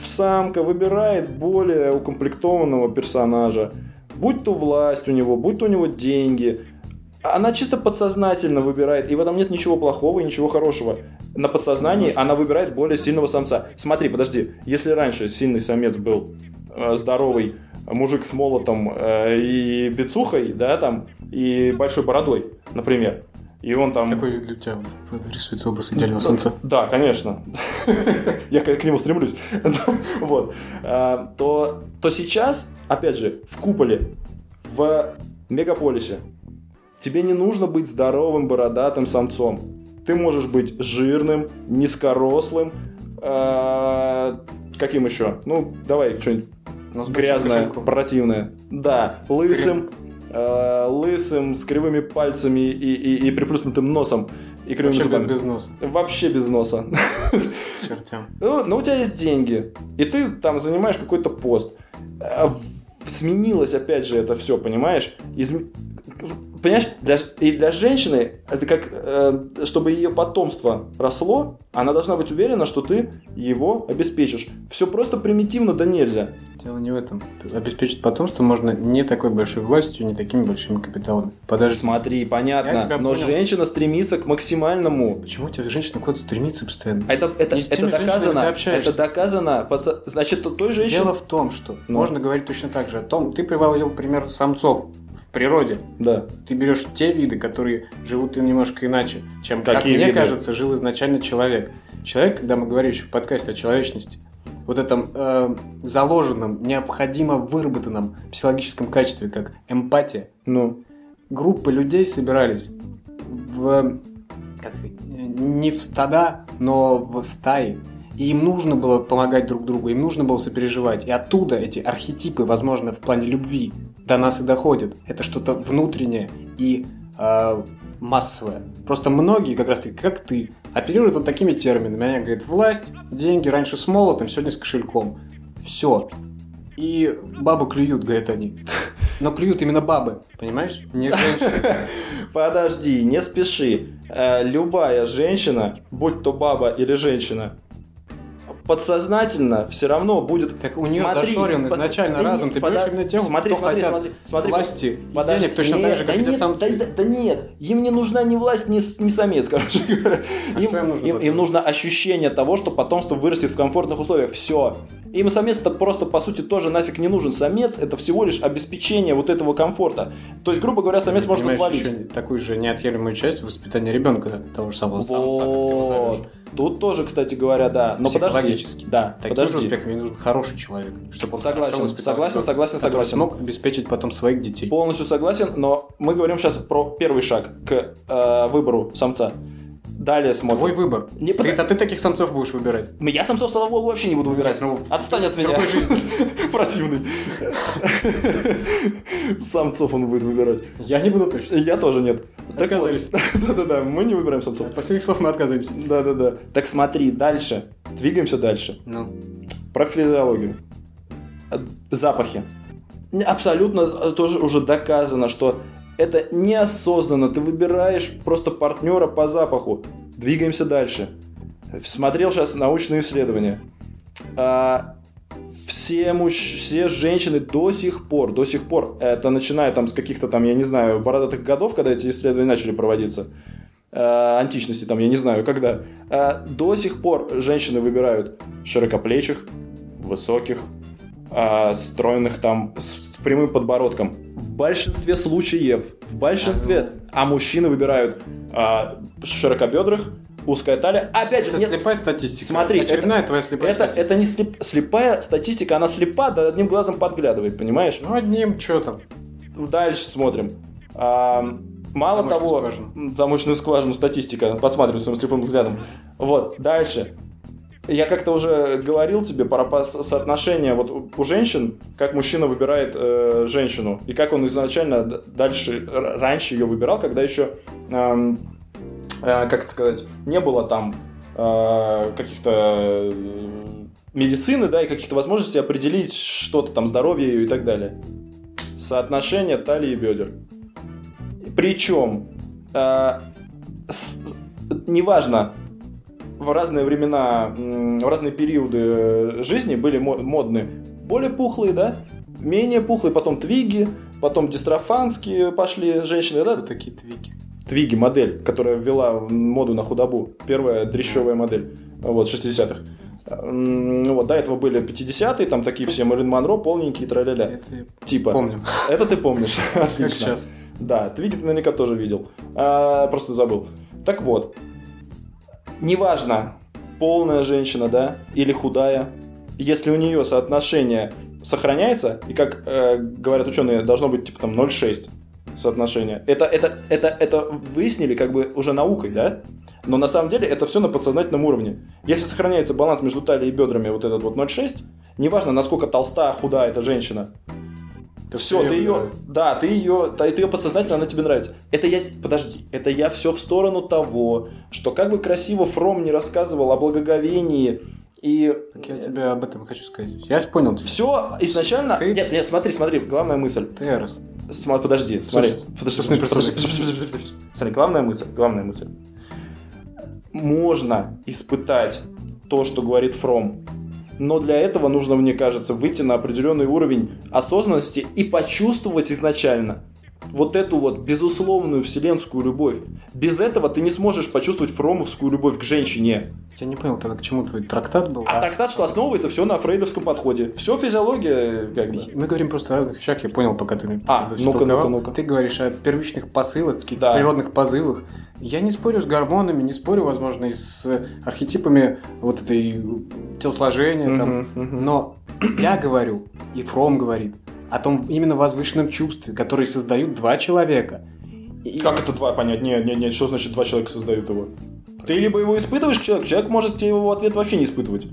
самка выбирает более укомплектованного персонажа. Будь то власть у него, будь то у него деньги. Она чисто подсознательно выбирает, и в этом нет ничего плохого и ничего хорошего. На подсознании она выбирает более сильного самца. Смотри, подожди, если раньше сильный самец был э, здоровый мужик с молотом э, и бицухой, да, там, и большой бородой, например, и он там... Какой для тебя рисуется образ идеального самца? Да, конечно. Я к нему стремлюсь. Вот. А, То то сейчас, опять же, в куполе, в мегаполисе, тебе не нужно быть здоровым бородатым самцом. Ты можешь быть жирным, низкорослым, а, каким еще? Ну, давай что-нибудь грязное, противное. Да, лысым, э, лысым, с кривыми пальцами и, и, и приплюснутым носом. И кривыми Вообще зубами. без носа. Вообще без носа. Чертям. Ну, но у тебя есть деньги, и ты там занимаешь какой-то пост. В- Сменилось, опять же, это все, понимаешь? Изм- Понимаешь, для, и для женщины, это как, э, чтобы ее потомство росло, она должна быть уверена, что ты его обеспечишь. Все просто примитивно да нельзя. Дело не в этом. Обеспечить потомство можно не такой большой властью, не такими большими капиталами. Подожди. Смотри, понятно, но понял. женщина стремится к максимальному. Почему у тебя женщина куда-то стремится постоянно? Это, это, это доказано. Это доказано. Значит, той женщине... Дело в том, что Ну. можно говорить точно так же о том, ты приводил пример самцов в природе. Да. Ты берешь те виды, которые живут немножко иначе, чем, как Какие мне виды? кажется, жил изначально человек. Человек, когда мы говорим еще в подкасте о человечности, вот этом э, заложенном, необходимо выработанном психологическом качестве, как эмпатия, Ну, группы людей собирались в как, не в стада, но в стаи. И им нужно было помогать друг другу, им нужно было сопереживать. И оттуда эти архетипы, возможно, в плане любви до нас и доходят. Это что-то внутреннее и э, массовое. Просто многие, как раз таки, как ты, оперируют вот такими терминами. Они говорят, власть, деньги, раньше с молотом, сегодня с кошельком. Все. И бабы клюют, говорят они. Но клюют именно бабы, понимаешь? Не подожди, не спеши. Э, любая женщина, будь то баба или женщина, подсознательно все равно будет... Так у нее Смотри, зашорен под- изначально да разум. не- Ты берешь подо- именно тех, смотри, кто смотри, хотят смотри, смотри, власти и Подожди, денег точно нет, так же, как да эти нет, самцы. Да, да- да нет, им не нужна ни власть, ни, ни самец, короче говоря. А что им нужно им, им нужно ощущение того, что потомство вырастет в комфортных условиях. Все. Им самец-то просто, по сути, тоже нафиг не нужен. Самец – это всего лишь обеспечение вот этого комфорта. То есть, грубо говоря, самец может отвалить. такую же неотъемлемую часть воспитания ребенка того же самого самца, как ты его Вот. зовешь. Тут тоже, кстати говоря, да. Но подожди. Да, Таким же подожди. успехом ей нужен хороший человек, чтобы Согласен, согласен, согласен, согласен. смог обеспечить потом своих детей. Полностью согласен, но мы говорим сейчас про первый шаг к э, выбору самца. Далее смотрим. Твой выбор. Не ты, под- а ты таких самцов будешь выбирать. Я самцов богу вообще не буду выбирать. Ну, Отстань от меня. Противный. Самцов он будет выбирать. Я не буду точно. Я тоже нет. Отказались. Да-да-да, мы не выбираем самцов. От последних слов мы отказываемся. Да-да-да. Так смотри, дальше. Двигаемся дальше. Ну, Про физиологию. Э, Запахи. Абсолютно э, тоже уже доказано, что это неосознанно. Ты выбираешь просто партнера по запаху. Двигаемся дальше. Смотрел сейчас научные исследования. А, все, муж... все женщины до сих пор, до сих пор, это начиная там с каких-то там, я не знаю, бородатых годов, когда эти исследования начали проводиться, э, античности там, я не знаю, когда, э, до сих пор женщины выбирают широкоплечих, высоких, э, стройных там, прямым подбородком. В большинстве случаев, в большинстве, а мужчины выбирают э, широкобедрых, узкая талия. Опять же, это нет, слепая статистика. смотри, очередная твоя слепая это, статистика. это не слеп- слепая статистика, она слепа, да одним глазом подглядывает, понимаешь? Ну, одним, что там. Дальше смотрим. А, мало Замочную того, скважину. замочную скважину, статистика, посмотрим своим слепым взглядом. Вот, дальше. Я как-то уже говорил тебе про соотношение вот у- женщин, как мужчина выбирает э, женщину, и как он изначально дальше, раньше ее выбирал, когда еще, эм, э, как это сказать, не было там э, каких-то э, медицины, да, и каких-то возможностей определить что-то там, здоровье ее и так далее. Соотношение талии и бедер. Причем, э, с- неважно, в разные времена, в разные периоды э, жизни были мо- модны более пухлые, да, менее пухлые, потом твиги, потом дистрофанские пошли женщины, да, Кто такие твики? Твиги модель, которая ввела моду на худобу. Первая дрещевая модель. Вот, 60-х. М, Вот, до этого были 50-е, там такие все Мэрин Монро, полненькие, тра-ля-ля. Типа. помню. Это ты помнишь. Как Отлично. сейчас. Да, Твиги ты наверняка тоже видел. А, просто забыл. Так вот, неважно, полная женщина, да, или худая, если у нее соотношение сохраняется, и как э, говорят ученые, должно быть типа там 0,6 соотношение. Это, это, это, это выяснили как бы уже наукой, да? Но на самом деле это все на подсознательном уровне. Если сохраняется баланс между талией и бедрами вот этот вот 0,6, неважно, насколько толста, худая эта женщина, Все, ты ее, да, ты ее, ты ее подсознательно, она тебе нравится. Это я, подожди, это я все в сторону того, что как бы красиво Фром не рассказывал о благоговении и Так я тебе об этом хочу сказать. Я понял. все изначально. Ты- Нет, нет, смотри, смотри, главная мысль. Ты Эрос. Смотри, подожди, смотри. Подожди, подожди, подожди. Смотри, главная мысль, главная мысль. Можно испытать то, что говорит Фром, но для этого нужно, мне кажется, выйти на определенный уровень осознанности и почувствовать изначально вот эту вот безусловную вселенскую любовь. Без этого ты не сможешь почувствовать фромовскую любовь к женщине. Я не понял тогда, к чему твой трактат был. А трактат, что основывается все на фрейдовском подходе. Все физиология, как бы. Мы говорим просто о разных вещах, я понял, пока ты А, ну-ка, ну-ка, ну-ка. Ты говоришь о первичных посылах, каких-то Да. природных позывах. Я не спорю с гормонами, не спорю, возможно, и с архетипами вот этой телосложения, там. Мгм, мгм. но я говорю, и Фром говорит, о том именно возвышенном чувстве, который создают два человека. И- Как это два понять? Нет, нет, нет, что значит два человека создают его? Ты либо его испытываешь к человеку, человек может тебе его в ответ вообще не испытывать.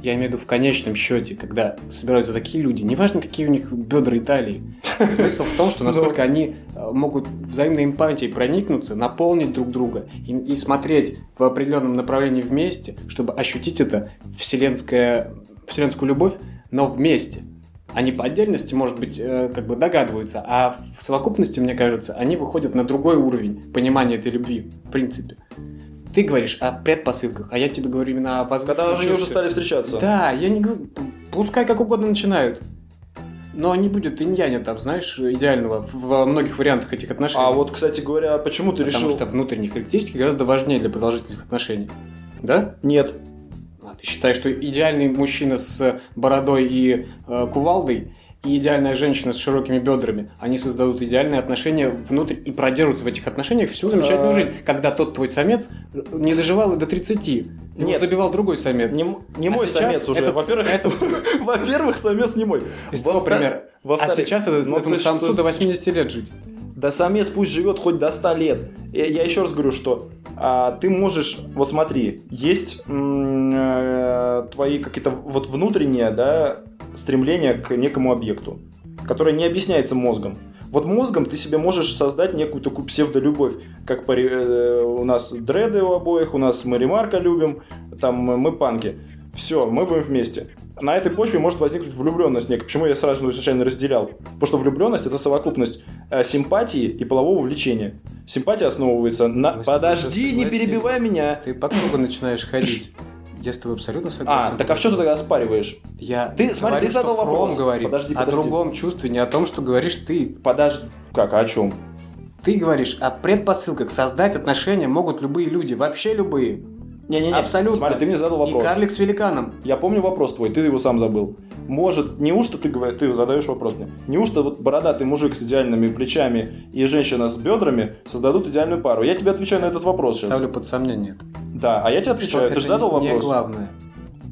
Я имею в виду в конечном счете, когда собираются такие люди, неважно, какие у них бедра и талии, смысл в том, что насколько они э, могут взаимной эмпатией проникнуться, наполнить друг друга и, и смотреть в определенном направлении вместе, чтобы ощутить это вселенское, вселенскую любовь, но вместе. Они по отдельности, может быть, э, как бы догадываются, а в совокупности, мне кажется, они выходят на другой уровень понимания этой любви, в принципе. Ты говоришь о предпосылках, а я тебе говорю именно о возвышенном Когда они уже стали встречаться. Да, я не говорю, пускай как угодно начинают. Но не будет иньяня там, знаешь, идеального во многих вариантах этих отношений. А вот, кстати говоря, почему ты Потому решил... что внутренние характеристики гораздо важнее для продолжительных отношений. Да? Нет. А ты считаешь, что идеальный мужчина с бородой и э, кувалдой и идеальная женщина с широкими бедрами, они создадут идеальные отношения внутрь и продержатся в этих отношениях всю замечательную А. жизнь, когда тот твой самец не доживал и до 30. Его Нет. забивал другой самец. Не, не А мой сейчас самец уже. Во-первых, этот- во-первых, самец не мой. Из того примера. А сейчас ну, этому самцу до 80 лет жить. Да самец пусть живет хоть до 100 лет. Я, я еще раз говорю, что а, ты можешь, вот смотри, есть м, э, твои какие-то вот внутренние, да, стремления к некому объекту, которое не объясняется мозгом. Вот мозгом ты себе можешь создать некую такую псевдолюбовь, как по ре- э, у нас дреды у обоих, у нас мы ремарка любим, там мы панки. Все, мы будем вместе. На этой почве может возникнуть влюбленность некая. Почему я сразу изначально разделял? Потому что влюбленность это совокупность э, симпатии и полового влечения. Симпатия основывается на... Тобой Подожди, не перебивай меня. Ты по кругу начинаешь ходить. Я с тобой абсолютно согласен. А, так а в чем ты тогда оспариваешь? Я Ты- смотри, ты задал вопрос. говорит Подожди, о подожди. другом чувстве, не о том, что говоришь ты. Подожди. Как, а о чем? Ты говоришь о предпосылках. Создать отношения могут любые люди, вообще любые. Не-не-не, Абсолютно. смотри, ты мне задал И вопрос. карлик с великаном. Я помню вопрос твой, ты его сам забыл. Может, неужто ты говоришь, ты задаешь вопрос мне, неужто вот бородатый мужик с идеальными плечами и женщина с бедрами создадут идеальную пару? Я тебе отвечаю на этот вопрос сейчас. Ставлю под сомнение. Да, а я тебе отвечаю, Что ты же задал не вопрос. главное.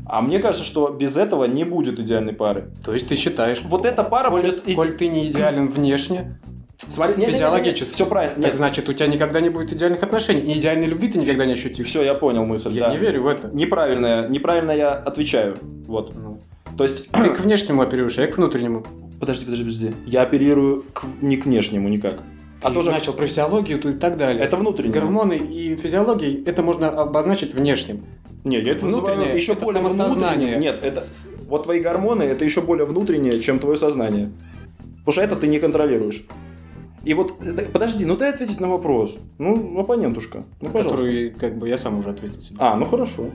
А мне кажется, что без этого не будет идеальной пары. То есть ты считаешь, Вот эта пара коль, будет... коль ты не идеален внешне, Смотри, физиологически. Все правильно. так Нет, значит у тебя никогда не будет идеальных отношений. И идеальной любви ты никогда не ощутишь. все, я понял мысль. Я да. не верю в это. Неправильно, неправильно я отвечаю. Вот. Ну, То есть... Ты к внешнему оперируешь, а я к внутреннему. Подожди, подожди, подожди. Я оперирую к- не к внешнему никак. А А тоже... начал про физиологию и так далее. Это внутреннее. Гормоны и физиология, это можно обозначить внешним. Не, я это Внутреннее называю еще это более самосознание. Нет, это вот твои гормоны это еще более внутреннее, чем твое сознание. Потому что это ты не контролируешь. И вот, это- подожди, ну дай ответить на вопрос. Ну, оппонентушка. Ну, пожалуйста. который как бы я сам уже ответил себе. А, ну хорошо.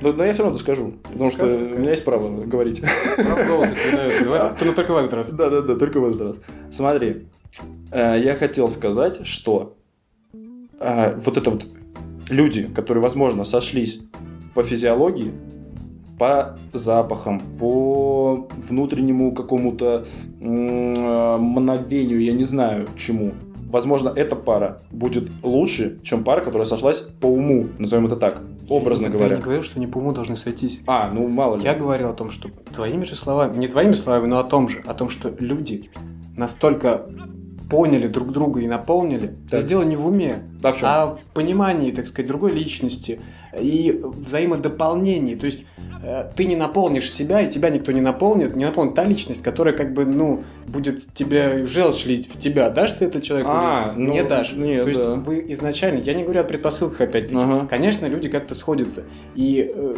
Но, но я все равно скажу, потому что Скажи, у меня есть право говорить. Право голоса ну, только в этот раз. Да, да, да, только в этот раз. Смотри, э, я хотел сказать, что э, вот это вот люди, которые, возможно, сошлись по физиологии, по запахам, по внутреннему какому-то мгновению, я не знаю чему, возможно, эта пара будет лучше, чем пара, которая сошлась по уму, назовем это так, образно я говоря. Я не говорил, что не по уму должны сойтись. А, ну мало ли. Я говорил о том, что твоими же словами, не твоими словами, но о том же, о том, что люди настолько поняли друг друга и наполнили, Так. это дело не в уме, Да, в чем? а в понимании, так сказать, другой личности и взаимодополнении. То есть э, ты не наполнишь себя, и тебя никто не наполнит, не наполнит та личность, которая как бы, ну, будет тебе желчь лить в тебя. Дашь ты это человеку? А, ну, не дашь. нет, То есть да. вы изначально, я не говорю о предпосылках опять-таки, Ага. конечно, люди как-то сходятся. И э,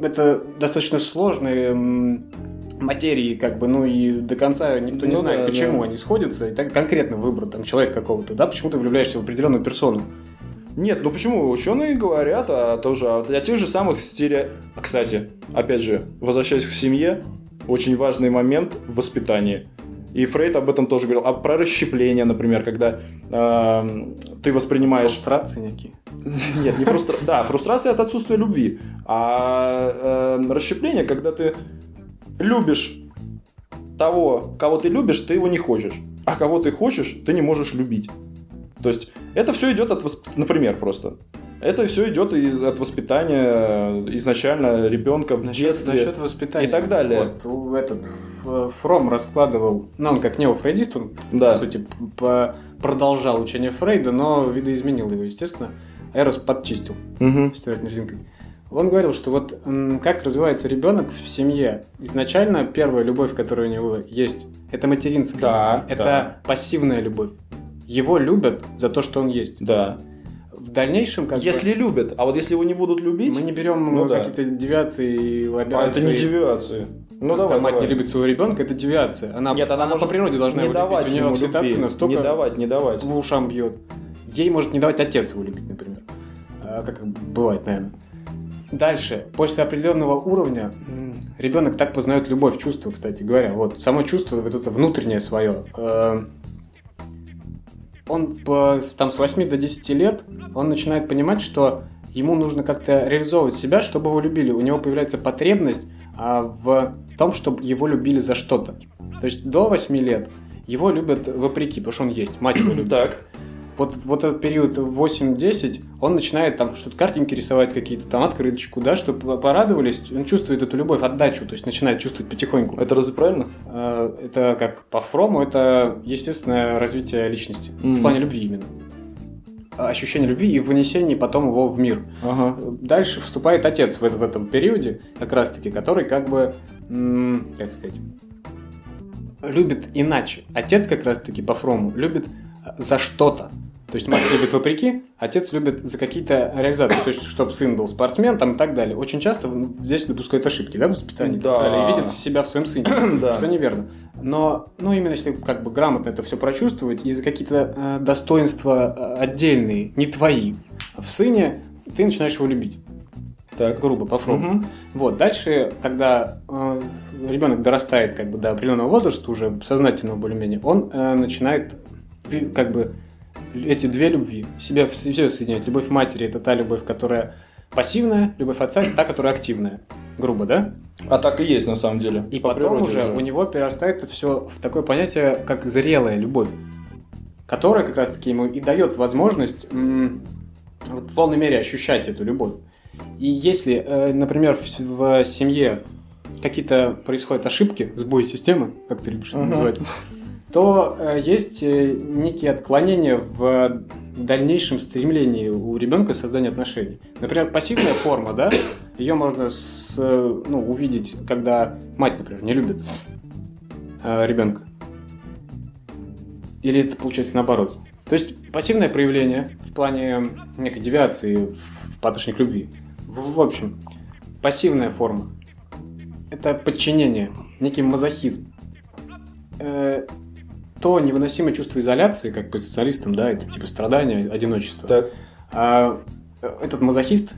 это достаточно сложные м, материи, как бы, ну и до конца никто не Ну знает, да, почему да. они сходятся. И так конкретно выбор там человека какого-то, да, почему ты влюбляешься в определенную персону. Нет, ну почему? Ученые говорят о, тоже, о, о тех же самых стере... А, кстати, опять же, возвращаясь к семье, очень важный момент в воспитании. И Фрейд об этом тоже говорил. А про расщепление, например, когда эм, ты воспринимаешь... Фрустрации некие. Нет, не фрустрация. Да, фрустрация от отсутствия любви. А э, расщепление, когда ты любишь того, кого ты любишь, ты его не хочешь. А кого ты хочешь, ты не можешь любить. То есть это все идет от, восп- например, просто. Это все идет из, от воспитания э, изначально ребенка в Насчет, детстве. насчет воспитания. и так далее. Вот, этот Фром раскладывал, ну он как неофрейдист, он Да. по сути по- продолжал учение Фрейда, но видоизменил его, естественно. Эрос подчистил. Мгм. стирательной резинкой. Он говорил, что вот как развивается ребенок в семье. Изначально первая любовь, которая у него есть, это материнская. Да, это да. пассивная любовь. Его любят за то, что он есть. Да. В дальнейшем, как бы, Если любят, а вот если его не будут любить, мы не берем Ну э, да. какие-то девиации и а это не девиации. Ну Когда давай, мать давай. не любит своего ребенка, это девиация. Она, Нет, она, она может по природе должна не его давать любить. У нее любви. настолько Не давать, не давать. в ушам бьет. Ей может не давать отец его любить, например. А, Как бывает, наверное. Дальше, после определенного уровня, ребенок так познает любовь, чувство, кстати говоря. Вот само чувство, вот это внутреннее свое. Э, Он там с 8 до 10 лет, он начинает понимать, что ему нужно как-то реализовывать себя, чтобы его любили. У него появляется потребность а, в том, чтобы его любили за что-то. То есть до 8 лет его любят вопреки, потому что он есть, мать его любит. Так. Вот, вот этот период 8-10, он начинает там что-то картинки рисовать какие-то, там открыточку, да, чтобы порадовались, он чувствует эту любовь, отдачу, то есть начинает чувствовать потихоньку. Это разве правильно? Э, Это как по Фрому, это естественное развитие личности, Мгм. в плане любви именно. Ощущение любви и вынесение потом его в мир. Ага. Дальше вступает отец в, в этом периоде, как раз таки, который как бы, как сказать, любит иначе. Отец как раз таки по Фрому любит за что-то. То есть мать любит вопреки, отец любит за какие-то реализации. То есть, чтобы сын был спортсмен там и так далее. Очень часто здесь допускают ошибки, да, в воспитании и так Да. далее, и видят себя в своем сыне, Да. что неверно. Но, ну, именно если как бы грамотно это все прочувствовать, и за какие-то э, достоинства э, отдельные, не твои, в сыне ты начинаешь его любить Так. грубо по Фрому. Мгм. Вот, дальше, когда ребенок дорастает как бы до определенного возраста, уже сознательного более-менее, он э, начинает как бы эти две любви себя в себе соединять. Любовь матери – это та любовь, которая пассивная, любовь отца – это та, которая активная. Грубо, да? А так и есть на самом деле. И По потом природе уже у него перерастает все в такое понятие, как зрелая любовь, которая как раз-таки ему и дает возможность вот в полной мере ощущать эту любовь. И если, э, например, в, в семье какие-то происходят ошибки, сбои системы, как ты любишь это Ага. называть, то э, есть э, некие отклонения в дальнейшем стремлении у ребенка создания отношений. Например, пассивная форма, да, ее можно с, э, ну, увидеть, когда мать, например, не любит ребенка. Или это получается наоборот. То есть пассивное проявление в плане некой девиации в, к любви. В, в общем, пассивная форма – это подчинение, некий мазохизм. То невыносимое чувство изоляции, как по социалистам, да, это типа страдания, одиночество. Так. А э, этот мазохист,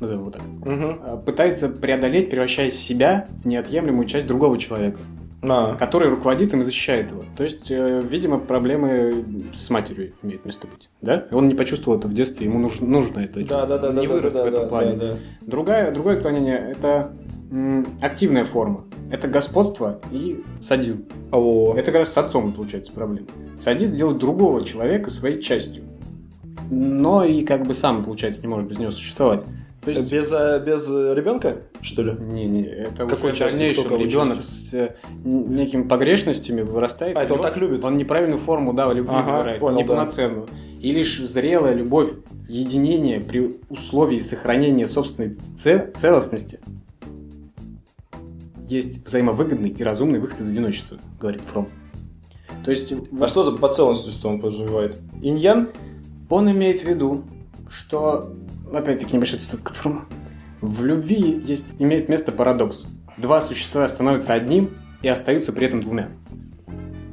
назовем его так, э, пытается преодолеть, превращая себя в неотъемлемую часть другого человека, На. который руководит им и защищает его. То есть, э, видимо, проблемы с матерью имеют место быть. Да? И он не почувствовал это в детстве, ему нужно, нужно это Да, чувство. да, да, Он не да, вырос да, в этом да, плане. да, да. Другая, другое отклонение – это активная форма. Это господство и садизм. О, Это как раз с отцом получается проблема. Садист делает другого человека своей частью. Но и как бы сам, получается, не может без него существовать. То есть, без, э, без ребенка, что ли? не, не, это Какой уже дальнейшем кого ребенок частью? с э, некими погрешностями вырастает. А, это он так любит? Он неправильную форму, да, любви Ага, выбирает, понял, неполноценную. И лишь зрелая любовь, единение при условии сохранения собственной це- целостности есть взаимовыгодный и разумный выход из одиночества, говорит Фром. То есть А что за по целостности он подразумевает? Иньян? он имеет в виду, что, опять-таки небольшой цитат от Фрома, в любви есть, имеет место парадокс. Два существа становятся одним и остаются при этом двумя.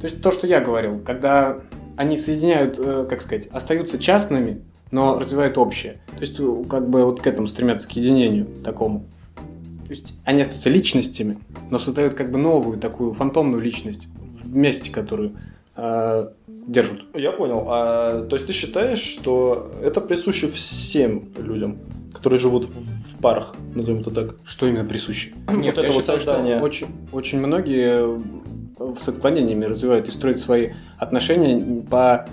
То есть то, что я говорил, когда они соединяют, э, как сказать, остаются частными, но развивают общее. То есть э, как бы вот к этому стремятся, к единению такому. То есть они остаются личностями, но создают как бы новую такую фантомную личность вместе, которую э, держат. Я понял. А, то есть ты считаешь, что это присуще всем людям, которые живут в парах, назовем это так? Что именно присуще? Вот это вот считаю, что создание. Очень, очень многие э, с отклонениями развивают и строят свои отношения по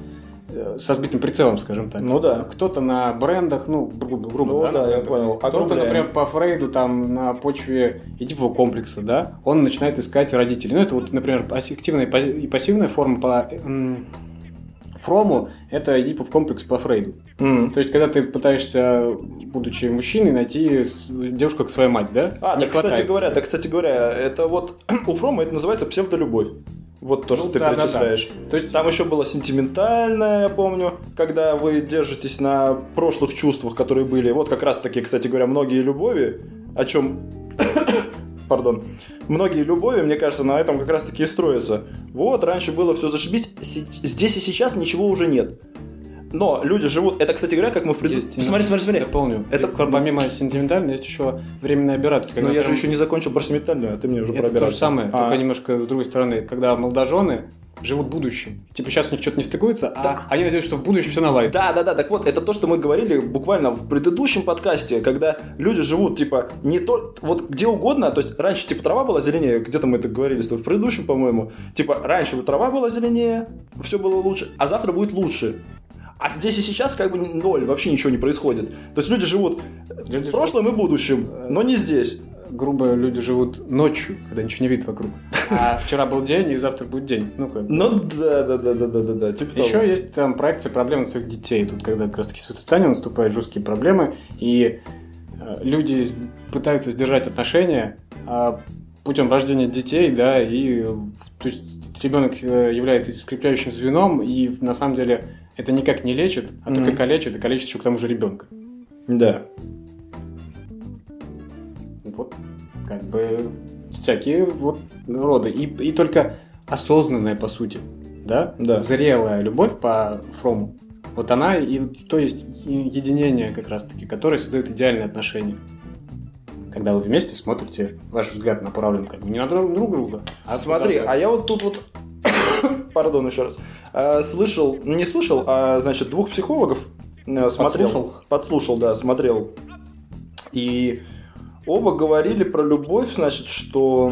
со сбитым прицелом, скажем так. Ну да. Кто-то на брендах, ну, грубо, грубо Ну да, да, я понял. Кто-то, Огромляем. например, по Фрейду, там, на почве эдипового комплекса, да, он начинает искать родителей. Ну, это вот, например, активная и пассивная форма по м, Фрому, это эдипов комплекс по Фрейду. М. То есть, когда ты пытаешься, будучи мужчиной, найти девушку как свою мать, да? А, Не да, кстати хватает. говоря, да, кстати говоря, это вот у Фрома это называется псевдолюбовь. Вот то, что Ну ты да, да, да. перечисляешь. То есть, Там еще было сентиментальное, я помню, когда вы держитесь на прошлых чувствах, которые были. Вот как раз таки, кстати говоря, многие любови, о чем... Пардон. Многие любови, мне кажется, на этом как раз таки и строятся. Вот, раньше было все зашибись, здесь и сейчас ничего уже нет. Но люди живут... Это, кстати говоря, как мы в пред... Есть, Смотри, смотри, смотри. дополню. Это- Это помимо сентиментальной есть еще временная операция. Но я же прям- еще не закончил про сентиментальную, а ты мне уже Это про то же операцию. самое, А, только немножко с другой стороны. Когда молодожены живут будущим. Типа сейчас у них что-то не стыкуется, а Так. они надеются, что в будущем все наладится. Да, да, да, так вот, это то, что мы говорили буквально в предыдущем подкасте, когда люди живут, типа, не то, вот где угодно, то есть раньше, типа, трава была зеленее, где-то мы это говорили, что в предыдущем, по-моему, типа, раньше трава была зеленее, все было лучше, а завтра будет лучше. А здесь и сейчас как бы ноль, вообще ничего не происходит. То есть люди живут Люди в прошлом и будущем, но не здесь. Грубо люди живут ночью, когда ничего не видят вокруг. А вчера был день, и завтра будет день. Ну как. Ну да, да, да, да, да, да, да. Типа Еще того. есть там проекция проблем своих детей. Тут, когда как раз таки состояние наступают жесткие проблемы, и э, люди пытаются сдержать отношения а, путем рождения детей, да, и э, то есть ребенок э, является скрепляющим звеном, и на самом деле это никак не лечит, а Мгм. только калечит, и калечит еще к тому же ребенка. Да. Вот, как бы всякие вот роды. И, и только осознанная, по сути, да? Да. Зрелая любовь по Фрому. Вот она и то есть единение как раз-таки, которое создает идеальные отношения. Когда вы вместе смотрите, ваш взгляд направлен как бы не на друг друг друга, а Смотри, а я вот тут вот, пардон еще раз, э, слышал, не слышал, а значит двух психологов э, смотрел, Подслушал? подслушал, да, смотрел, и оба говорили про любовь, значит, что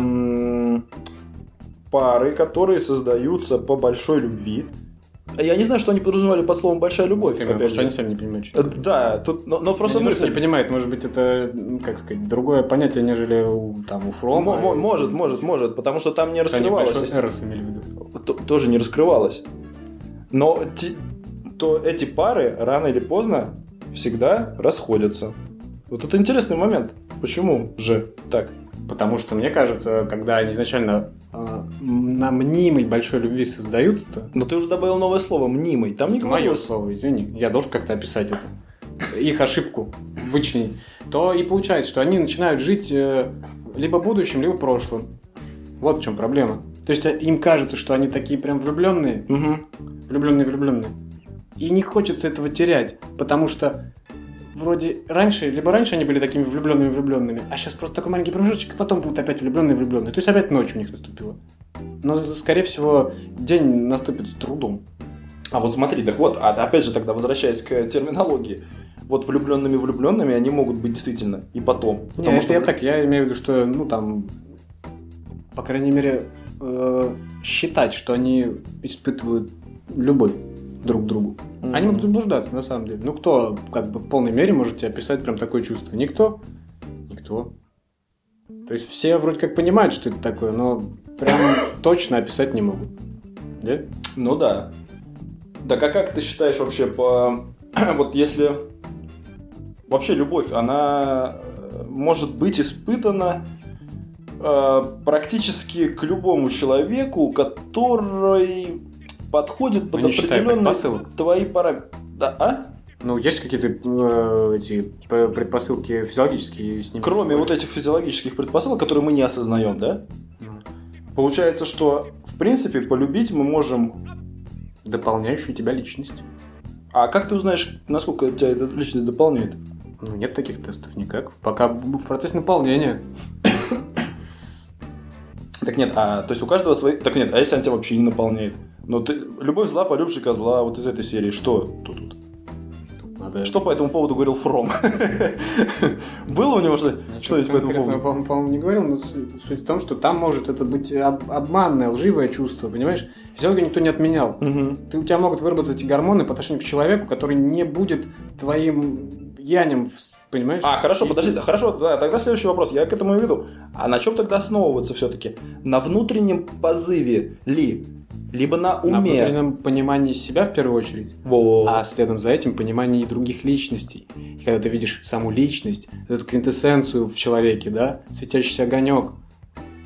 пары, которые создаются по большой любви, я не знаю, что они подразумевали под словом большая любовь, Именно, потому что они сами не понимают, что Э, это. Да, тут, но, но просто Они мысль. не понимают, может быть, это, м, как сказать, другое понятие, нежели у, там, у Фрома. Мо- и- может, может, может, потому что там не Они раскрывалось. большой естественно. эрос имели в виду. то- тоже не раскрывалось. Но ти- то эти пары рано или поздно всегда расходятся. Вот это интересный момент. Почему же так? Потому что, мне кажется, когда они изначально на мнимой большой любви создают это, Но ты уже добавил новое слово «мнимый». Там не мое слово, извини, я должен как-то описать это, их ошибку вычленить, то и получается, что они начинают жить э, либо будущим, либо прошлым. Вот в чем проблема. То есть э, им кажется, что они такие прям влюбленные, Мгм. влюбленные, влюбленные. И не хочется этого терять, потому что вроде раньше, либо раньше они были такими влюбленными влюбленными, а сейчас просто такой маленький промежуточек, и потом будут опять влюбленные влюбленные. То есть опять ночь у них наступила. Но, скорее всего, день наступит с трудом. А вот смотри, так вот, а опять же тогда возвращаясь к терминологии. вот влюбленными влюбленными они могут быть действительно и потом. Потому Нет, что я так, я имею в виду, что, ну там, по крайней мере, э, считать, что они испытывают любовь друг другу. Mm-hmm. Они могут заблуждаться, на самом деле. Ну, кто, как бы, в полной мере может тебе описать прям такое чувство? Никто? Никто. То есть все вроде как понимают, что это такое, но прям точно описать не могут. Да? Ну да. Так а как ты считаешь вообще по... вот если... Вообще любовь, она э, может быть испытана э, практически к любому человеку, который подходит под определенные твои параметры. Да, а? Ну, есть какие-то э, эти предпосылки физиологические с ним? Кроме вот этих физиологических предпосылок, которые мы не осознаем, да? Mm. Получается, что в принципе полюбить мы можем дополняющую тебя личность. А как ты узнаешь, насколько тебя эта личность дополняет? Ну, нет таких тестов никак. Пока в процессе наполнения. Так нет, а то есть у каждого свои. Так нет, а если она тебя вообще не наполняет? Но ты любовь зла, полюбший козла, вот из этой серии, что тут? тут? Надо... Что по этому поводу говорил Фром? Было у него что, что есть по этому поводу? По-моему, не говорил, но суть в том, что там может это быть обманное, лживое чувство, понимаешь? Физиологию никто не отменял. Ты, у тебя могут выработать гормоны по отношению к человеку, который не будет твоим янем Понимаешь? А, хорошо, и... подожди, да, хорошо, да, тогда следующий вопрос, я к этому и веду. А на чем тогда основываться все-таки? На внутреннем позыве ли? Либо на уме. На внутреннем понимании себя в первую очередь, Во. а следом за этим понимании других личностей. И когда ты видишь саму личность, эту квинтэссенцию в человеке, да, светящийся огонек,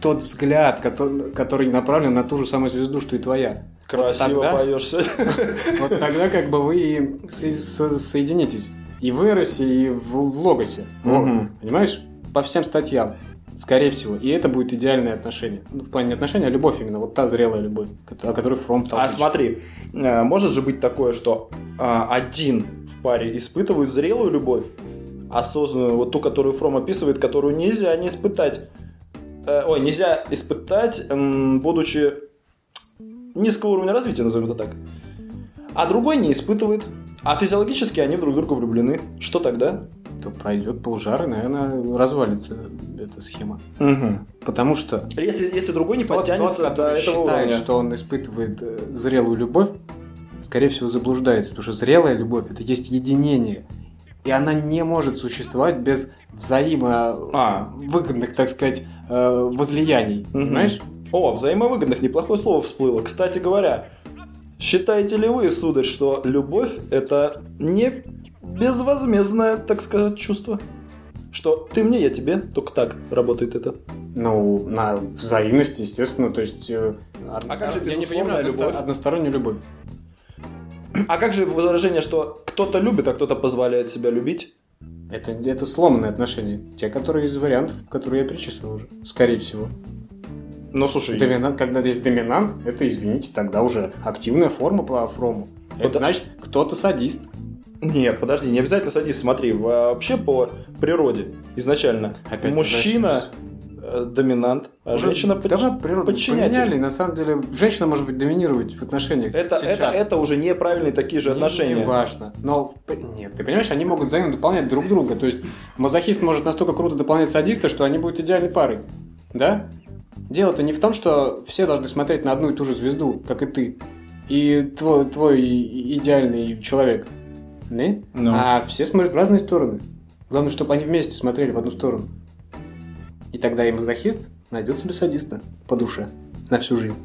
тот взгляд, который, который направлен на ту же самую звезду, что и твоя. Красиво вот поешься. Вот тогда как бы вы соединитесь. И в Эросе, и в Логосе. Понимаешь? По всем статьям. Скорее всего. И это будет идеальное отношение. Ну, в плане не отношения, а любовь именно. Вот та зрелая любовь, о которой Фром А смотри, э, может же быть такое, что а, один в паре испытывает зрелую любовь, осознанную, вот ту, которую Фром описывает, которую нельзя не испытать. Э, ой, нельзя испытать, будучи низкого уровня развития, назовем это так. А другой не испытывает. А физиологически они друг в друга влюблены. Что тогда? То пройдет полжара, наверное, развалится эта схема. Угу. Потому что... Если, если другой не подтянется тот, до этого считает, уровня. что он испытывает э, зрелую любовь, скорее всего, заблуждается. Потому что зрелая любовь – это есть единение. И она не может существовать без взаимовыгодных, а. так сказать, э, возлияний. Угу. Понимаешь? О, взаимовыгодных, неплохое слово всплыло. Кстати говоря, считаете ли вы, сударь, что любовь – это не безвозмездное, так сказать, чувство. Что ты мне, я тебе, только так работает это. Ну, на взаимности, естественно, то есть... Э, а как же я не понимаю, любовь? одностороннюю любовь. А как же выражение, что кто-то любит, а кто-то позволяет себя любить? Это, это сломанные отношения. Те, которые из вариантов, которые я перечислил уже. Скорее всего. Ну, слушай... Доминант, когда есть доминант, это, извините, тогда уже активная форма по фрому. Это вот... значит, кто-то садист. Нет, подожди, не обязательно садись, смотри, вообще по природе изначально Опять мужчина э, доминант, а Уже женщина под... подчинятель. Поменяли, на самом деле, женщина может быть доминировать в отношениях это, это, это уже неправильные такие же не, отношения. Не важно. Но, нет, ты понимаешь, они могут взаимно дополнять друг друга. То есть, мазохист может настолько круто дополнять садиста, что они будут идеальной парой. Да? Дело-то не в том, что все должны смотреть на одну и ту же звезду, как и ты. И твой, твой идеальный человек – не? No. А все смотрят в разные стороны. Главное, чтобы они вместе смотрели в одну сторону. И тогда и мазохист найдет себе садиста по душе на всю жизнь.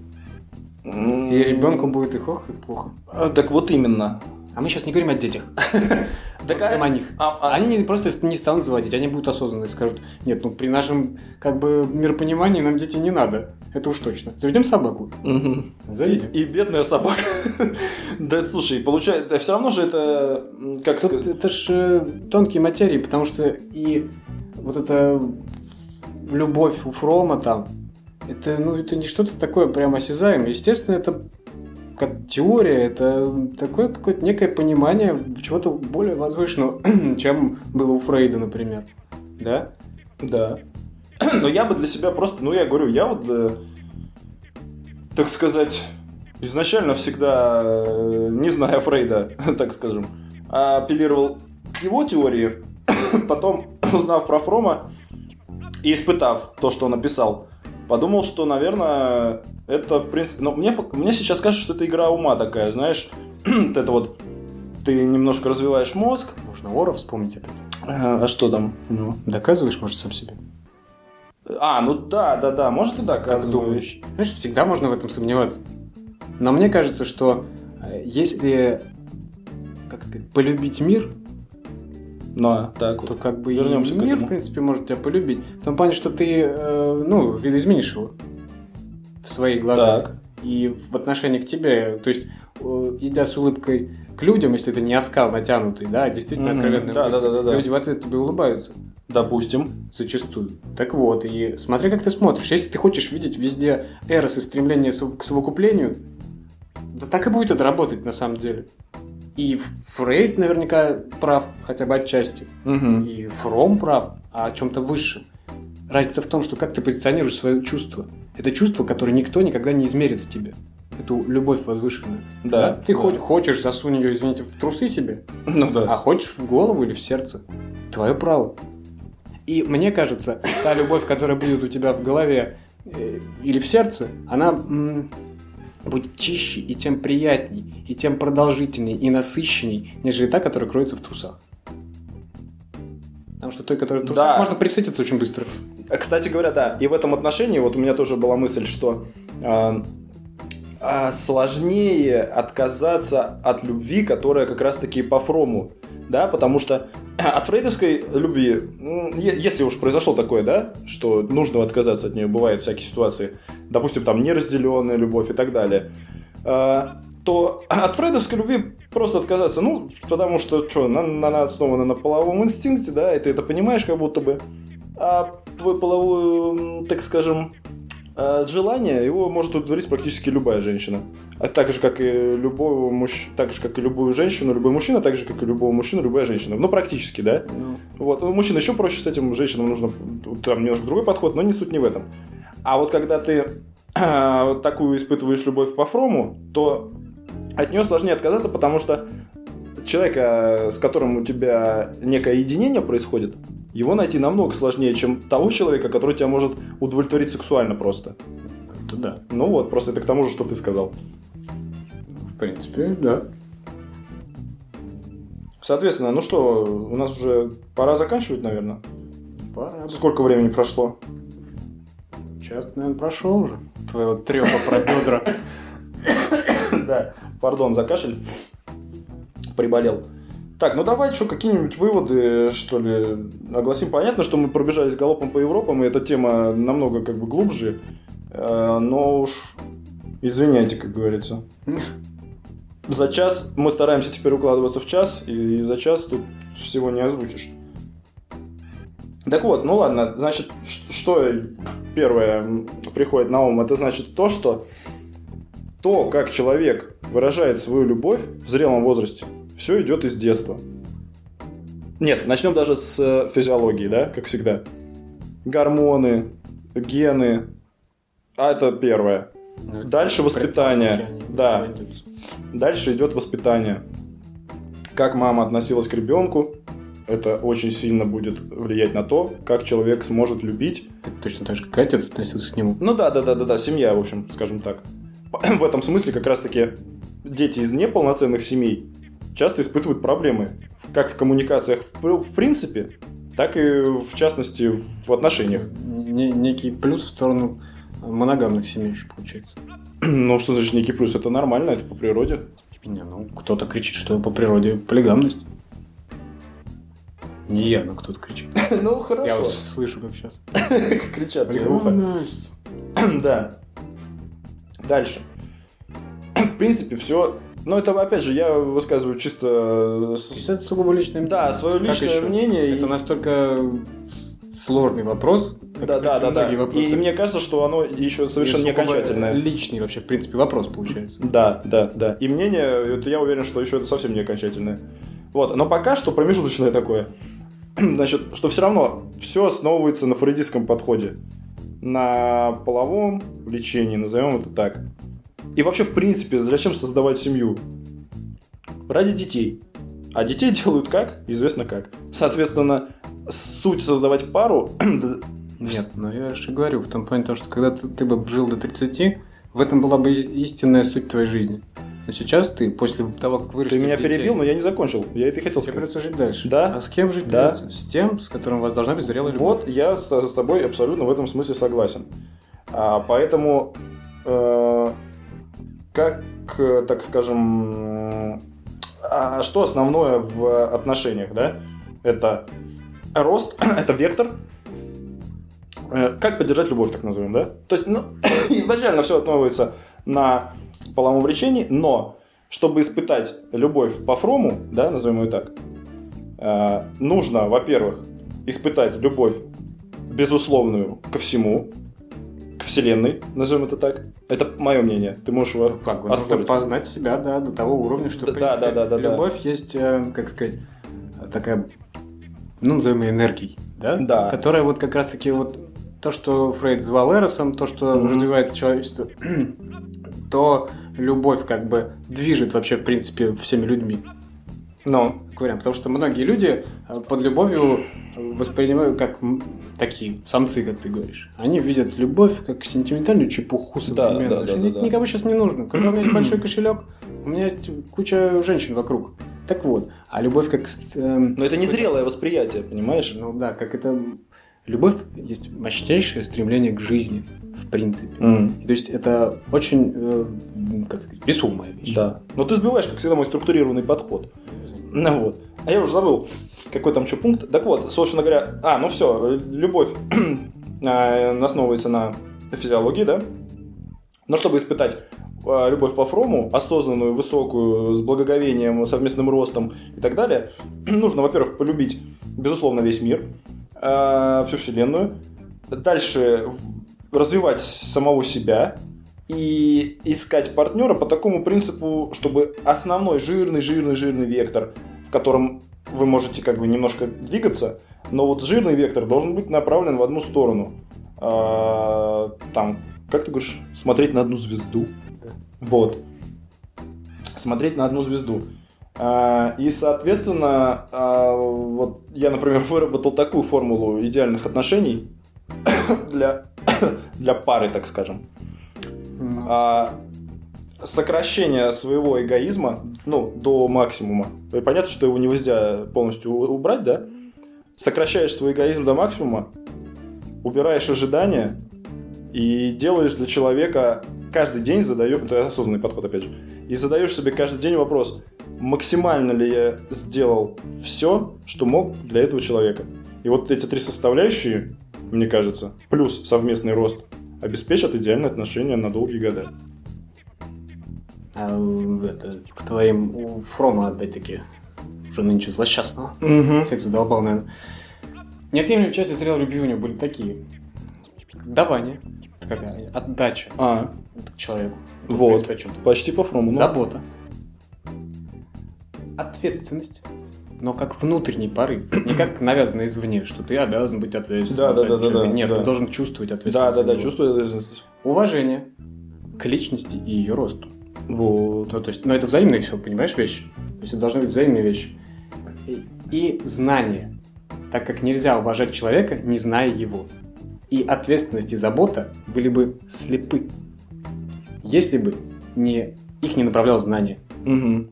Mm. И ребенку будет и хох, и плохо. А, так вот именно. А мы сейчас не говорим о детях. Так говорим о них. А, а... Они просто не станут заводить, они будут осознанные, скажут, нет, ну при нашем как бы миропонимании нам дети не надо. Это уж точно. Заведем собаку. Заведем. И, и бедная собака. да, слушай, получается, все равно же это, как сказать... Это же э, тонкие материи, потому что и вот эта любовь у Фрома там, это, ну, это не что-то такое прям осязаемое. Естественно, это как теория, это такое какое-то некое понимание чего-то более возвышенного, чем было у Фрейда, например. Да? Да. Но я бы для себя просто, ну я говорю, я вот, э, так сказать, изначально всегда, э, не зная Фрейда, так скажем, апеллировал его теории, потом узнав про Фрома и испытав то, что он написал, подумал, что, наверное, это, в принципе... Ну, мне, мне сейчас кажется, что это игра ума такая, знаешь, вот это вот ты немножко развиваешь мозг. Можно Ора вспомнить опять. А, а что там? Ну, доказываешь, может, сам себе. А, ну да, да, да, может и доказываешь. Знаешь, всегда можно в этом сомневаться. Но мне кажется, что э, если, как сказать, полюбить мир, ну, так то как бы Вернемся мир, в принципе, может тебя полюбить. В том плане, что ты, э, ну, видоизменишь его в своих глазах. Так. И в отношении к тебе, то есть, э, идя с улыбкой к людям, если это не оскал натянутый, да, а действительно mm-hmm. откровенный, да, да, да, да, люди в ответ тебе улыбаются. Допустим. Зачастую. Так вот, и смотри, как ты смотришь. Если ты хочешь видеть везде эрос и стремление к совокуплению, да так и будет это работать на самом деле. И Фрейд наверняка прав, хотя бы отчасти. Угу. И Фром прав, а о чем-то высшем. Разница в том, что как ты позиционируешь свое чувство. Это чувство, которое никто никогда не измерит в тебе. Эту любовь возвышенную. Да. да? Ты да. Хоть, хочешь засунь ее, извините, в трусы себе, ну, да. а хочешь в голову или в сердце. Твое право. И мне кажется, та любовь, которая будет у тебя в голове э, или в сердце, она будет чище и тем приятней, и тем продолжительней, и насыщенней, нежели та, которая кроется в трусах. Потому что той, которая в трусах, да. можно присытиться очень быстро. А, кстати говоря, да, и в этом отношении вот у меня тоже была мысль, что э, э, сложнее отказаться от любви, которая как раз-таки по Фрому, да, потому что от фрейдовской любви, если уж произошло такое, да, что нужно отказаться от нее, бывают всякие ситуации, допустим, там неразделенная любовь и так далее, а, то от фрейдовской любви просто отказаться, ну, потому что, что, она, она основана на половом инстинкте, да, и ты это понимаешь как будто бы, а твой половой, так скажем, а желание, его может удовлетворить практически любая женщина. А так же, как и любого муж... так же, как и любую женщину, любой мужчина, так же, как и любого мужчину, любая женщина. Ну, практически, да? Ну. Вот. У мужчин еще проще с этим, женщинам нужно там немножко другой подход, но не суть не в этом. А вот когда ты такую испытываешь любовь по Фрому, то от нее сложнее отказаться, потому что человека, с которым у тебя некое единение происходит, его найти намного сложнее, чем того человека, который тебя может удовлетворить сексуально просто. Это да. Ну вот, просто это к тому же, что ты сказал. В принципе, да. Соответственно, ну что, у нас уже пора заканчивать, наверное. Пора. Сколько времени прошло? Час, наверное, прошел уже. Твоего трепа про бедра. Да, пардон за кашель. Приболел. Так, ну давай что, какие-нибудь выводы, что ли, огласим. Понятно, что мы пробежались галопом по Европам, и эта тема намного как бы глубже. Э, но уж извиняйте, как говорится. За час мы стараемся теперь укладываться в час, и за час тут всего не озвучишь. Так вот, ну ладно, значит, что первое приходит на ум, это значит то, что то, как человек выражает свою любовь в зрелом возрасте, все идет из детства. Нет, начнем даже с э, физиологии, да, как всегда. Гормоны, гены. А это первое. Ну, Дальше воспитание. Да. Дальше идет воспитание. Как мама относилась к ребенку, это очень сильно будет влиять на то, как человек сможет любить. Так точно так же, как отец относился к нему. Ну да, да, да, да, да, семья, в общем, скажем так. В этом смысле как раз-таки дети из неполноценных семей часто испытывают проблемы, как в коммуникациях в, в принципе, так и в частности в отношениях. Не, некий плюс в сторону моногамных семей еще получается. Ну, что значит некий плюс? Это нормально, это по природе. Не, ну, кто-то кричит, что по природе полигамность. Не я, но кто-то кричит. Ну, хорошо. Я вот слышу, как сейчас. Кричат тебе Полигамность. Да. Дальше. В принципе, все но это, опять же, я высказываю чисто... Это сугубо личное мнение. Да, свое личное мнение. Это настолько сложный вопрос. Да, да, да, да. И, и мне кажется, что оно еще совершенно не окончательное. Личный вообще, в принципе, вопрос получается. Да, да, да. И мнение, это я уверен, что еще это совсем не окончательное. Вот, но пока что промежуточное такое. Значит, что все равно все основывается на фрейдистском подходе. На половом лечении, назовем это так. И вообще, в принципе, зачем создавать семью? Ради детей. А детей делают как? Известно как. Соответственно, суть создавать пару... Нет, но я же говорю, в том плане, того, что когда ты, ты бы жил до 30, в этом была бы истинная суть твоей жизни. Но сейчас ты, после того, как вырастешь Ты меня детей, перебил, но я не закончил. Я это и хотел тебе сказать. придется жить дальше. Да. А с кем жить Да. придется? С тем, с которым у вас должна быть зрелая любовь. Вот я с, с тобой абсолютно в этом смысле согласен. А, поэтому, э, как, э, так скажем, а что основное в отношениях, да? Это рост, это вектор. Э, Как поддержать любовь, так назовем, да? То есть, ну, изначально все основывается на половом влечении, но чтобы испытать любовь по Фрому, да, назовем ее так, э, нужно, во-первых, испытать любовь безусловную ко всему, Вселенной, назовем это так. Это мое мнение. Ты можешь его Как бы нужно познать себя, да, до того уровня, что, Да, принципе, да, да, да, да. любовь есть, э, как сказать, такая, ну, назовем ее энергией, да? Да. Которая вот как раз-таки вот то, что Фрейд звал Эросом, то, что Мгм. развивает человечество, то любовь как бы движет вообще, в принципе, всеми людьми. Ну, Как вариант. Потому что многие люди э, под любовью воспринимают как такие самцы, как ты говоришь. Они видят любовь как сентиментальную чепуху современную. да, да, да, это да. никому сейчас не нужно. Когда у меня есть большой кошелек, у меня есть куча женщин вокруг. Так вот, а любовь как... эм, но это не зрелое восприятие, понимаешь? Ну да, как это... Любовь есть мощнейшее стремление к жизни, в принципе. М, То есть это очень, э, как сказать, весомая вещь. Да. Но ты сбиваешь, как всегда, мой структурированный подход. Ну вот. А я уже забыл, какой там что пункт. Так вот, собственно говоря, а, ну все, любовь э, основывается на физиологии, да? Но чтобы испытать э, любовь по Фрому, осознанную, высокую, с благоговением, совместным ростом и так далее, нужно, во-первых, полюбить, безусловно, весь мир, э, всю Вселенную, дальше развивать самого себя и искать партнера по такому принципу, чтобы основной жирный, жирный, жирный вектор, в котором вы можете как бы немножко двигаться, но вот жирный вектор должен быть направлен в одну сторону. А, Там, как ты говоришь, смотреть на одну звезду. Да. Вот. Смотреть на одну звезду. А, И, соответственно, а, вот я, например, выработал такую формулу идеальных отношений для, для пары, так скажем. А, сокращение своего эгоизма, ну, до максимума. И Понятно, что его нельзя полностью убрать, да? Сокращаешь свой эгоизм до максимума, убираешь ожидания и делаешь для человека каждый день задаешь, это осознанный подход опять же, и задаешь себе каждый день вопрос, максимально ли я сделал все, что мог для этого человека. И вот эти три составляющие, мне кажется, плюс совместный рост, обеспечат идеальные отношения на долгие года. А э, это, к твоим у Фрома, опять-таки, уже нынче злосчастного. Секс задолбал, наверное. Неотъемлемой части зрелой любви у него были такие. Давание. Это какая? Отдача А, к человеку. Вот. О почти по фрому. ну. Забота. Ответственность. Но как внутренний порыв, не как навязанный извне, что ты обязан быть ответственным. Да, да, да, человека. да, да, Нет, да. ты должен чувствовать Да, ответственность. да, да, него. чувствую ответственность. Уважение к личности и ее росту. Вот. Ну, то есть, но это взаимные все, понимаешь, вещи. То есть это должны быть взаимные вещи. И, и знание, так как нельзя уважать человека, не зная его. И ответственность и забота были бы слепы, если бы не, их не направлял знание. Мгм.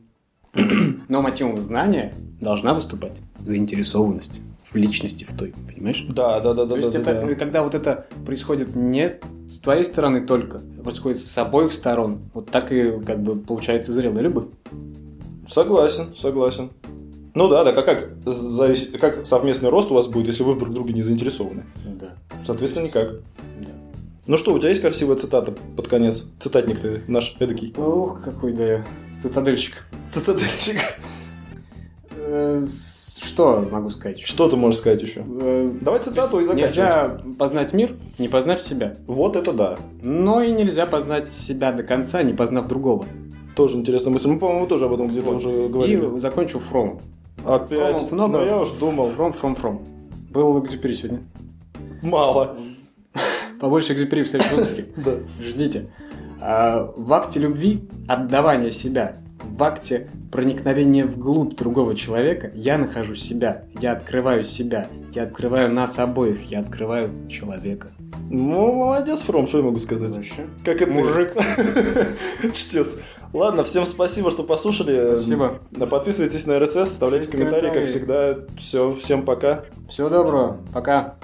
Но мотивом знания должна выступать заинтересованность в личности в той, понимаешь? Да, да, да, да, То есть да, это, да. когда вот это происходит не с твоей стороны только, а происходит с обоих сторон, вот так и как бы получается зрелая любовь. Согласен, согласен. Ну да, да, как, как, зависит, как совместный рост у вас будет, если вы друг в друге не заинтересованы? Да. Соответственно, никак. Да. Ну что, у тебя есть красивая цитата под конец? Цитатник ты наш эдакий. Ох, какой да я цитадельщик. Цитадельчик. Что могу сказать? Что ты можешь сказать еще? Э, Давай цитату и заканчивать. Нельзя познать мир, не познав себя. Вот это да. Но и нельзя познать себя до конца, не познав другого. Тоже интересная мысль. Мы, по-моему, тоже об этом где-то Вот. уже говорили. И закончу фром. Опять. Фромов много. Но я уж думал. Фром, фром, фром. Был экзюпери сегодня. Мало. Побольше экзюпери в следующем выпуске. Да. Ждите. А, В акте любви отдавание себя в акте проникновения вглубь другого человека я нахожу себя, я открываю себя, я открываю нас обоих, я открываю человека. Ну, молодец, Фром, что я могу сказать? Вообще. Как это? Мужик. Чтец. Ладно, всем спасибо, что послушали. Спасибо. Да, Подписывайтесь на РСС, оставляйте Пишите комментарии, как комментарии. всегда. Все, всем пока. Всего доброго. Пока.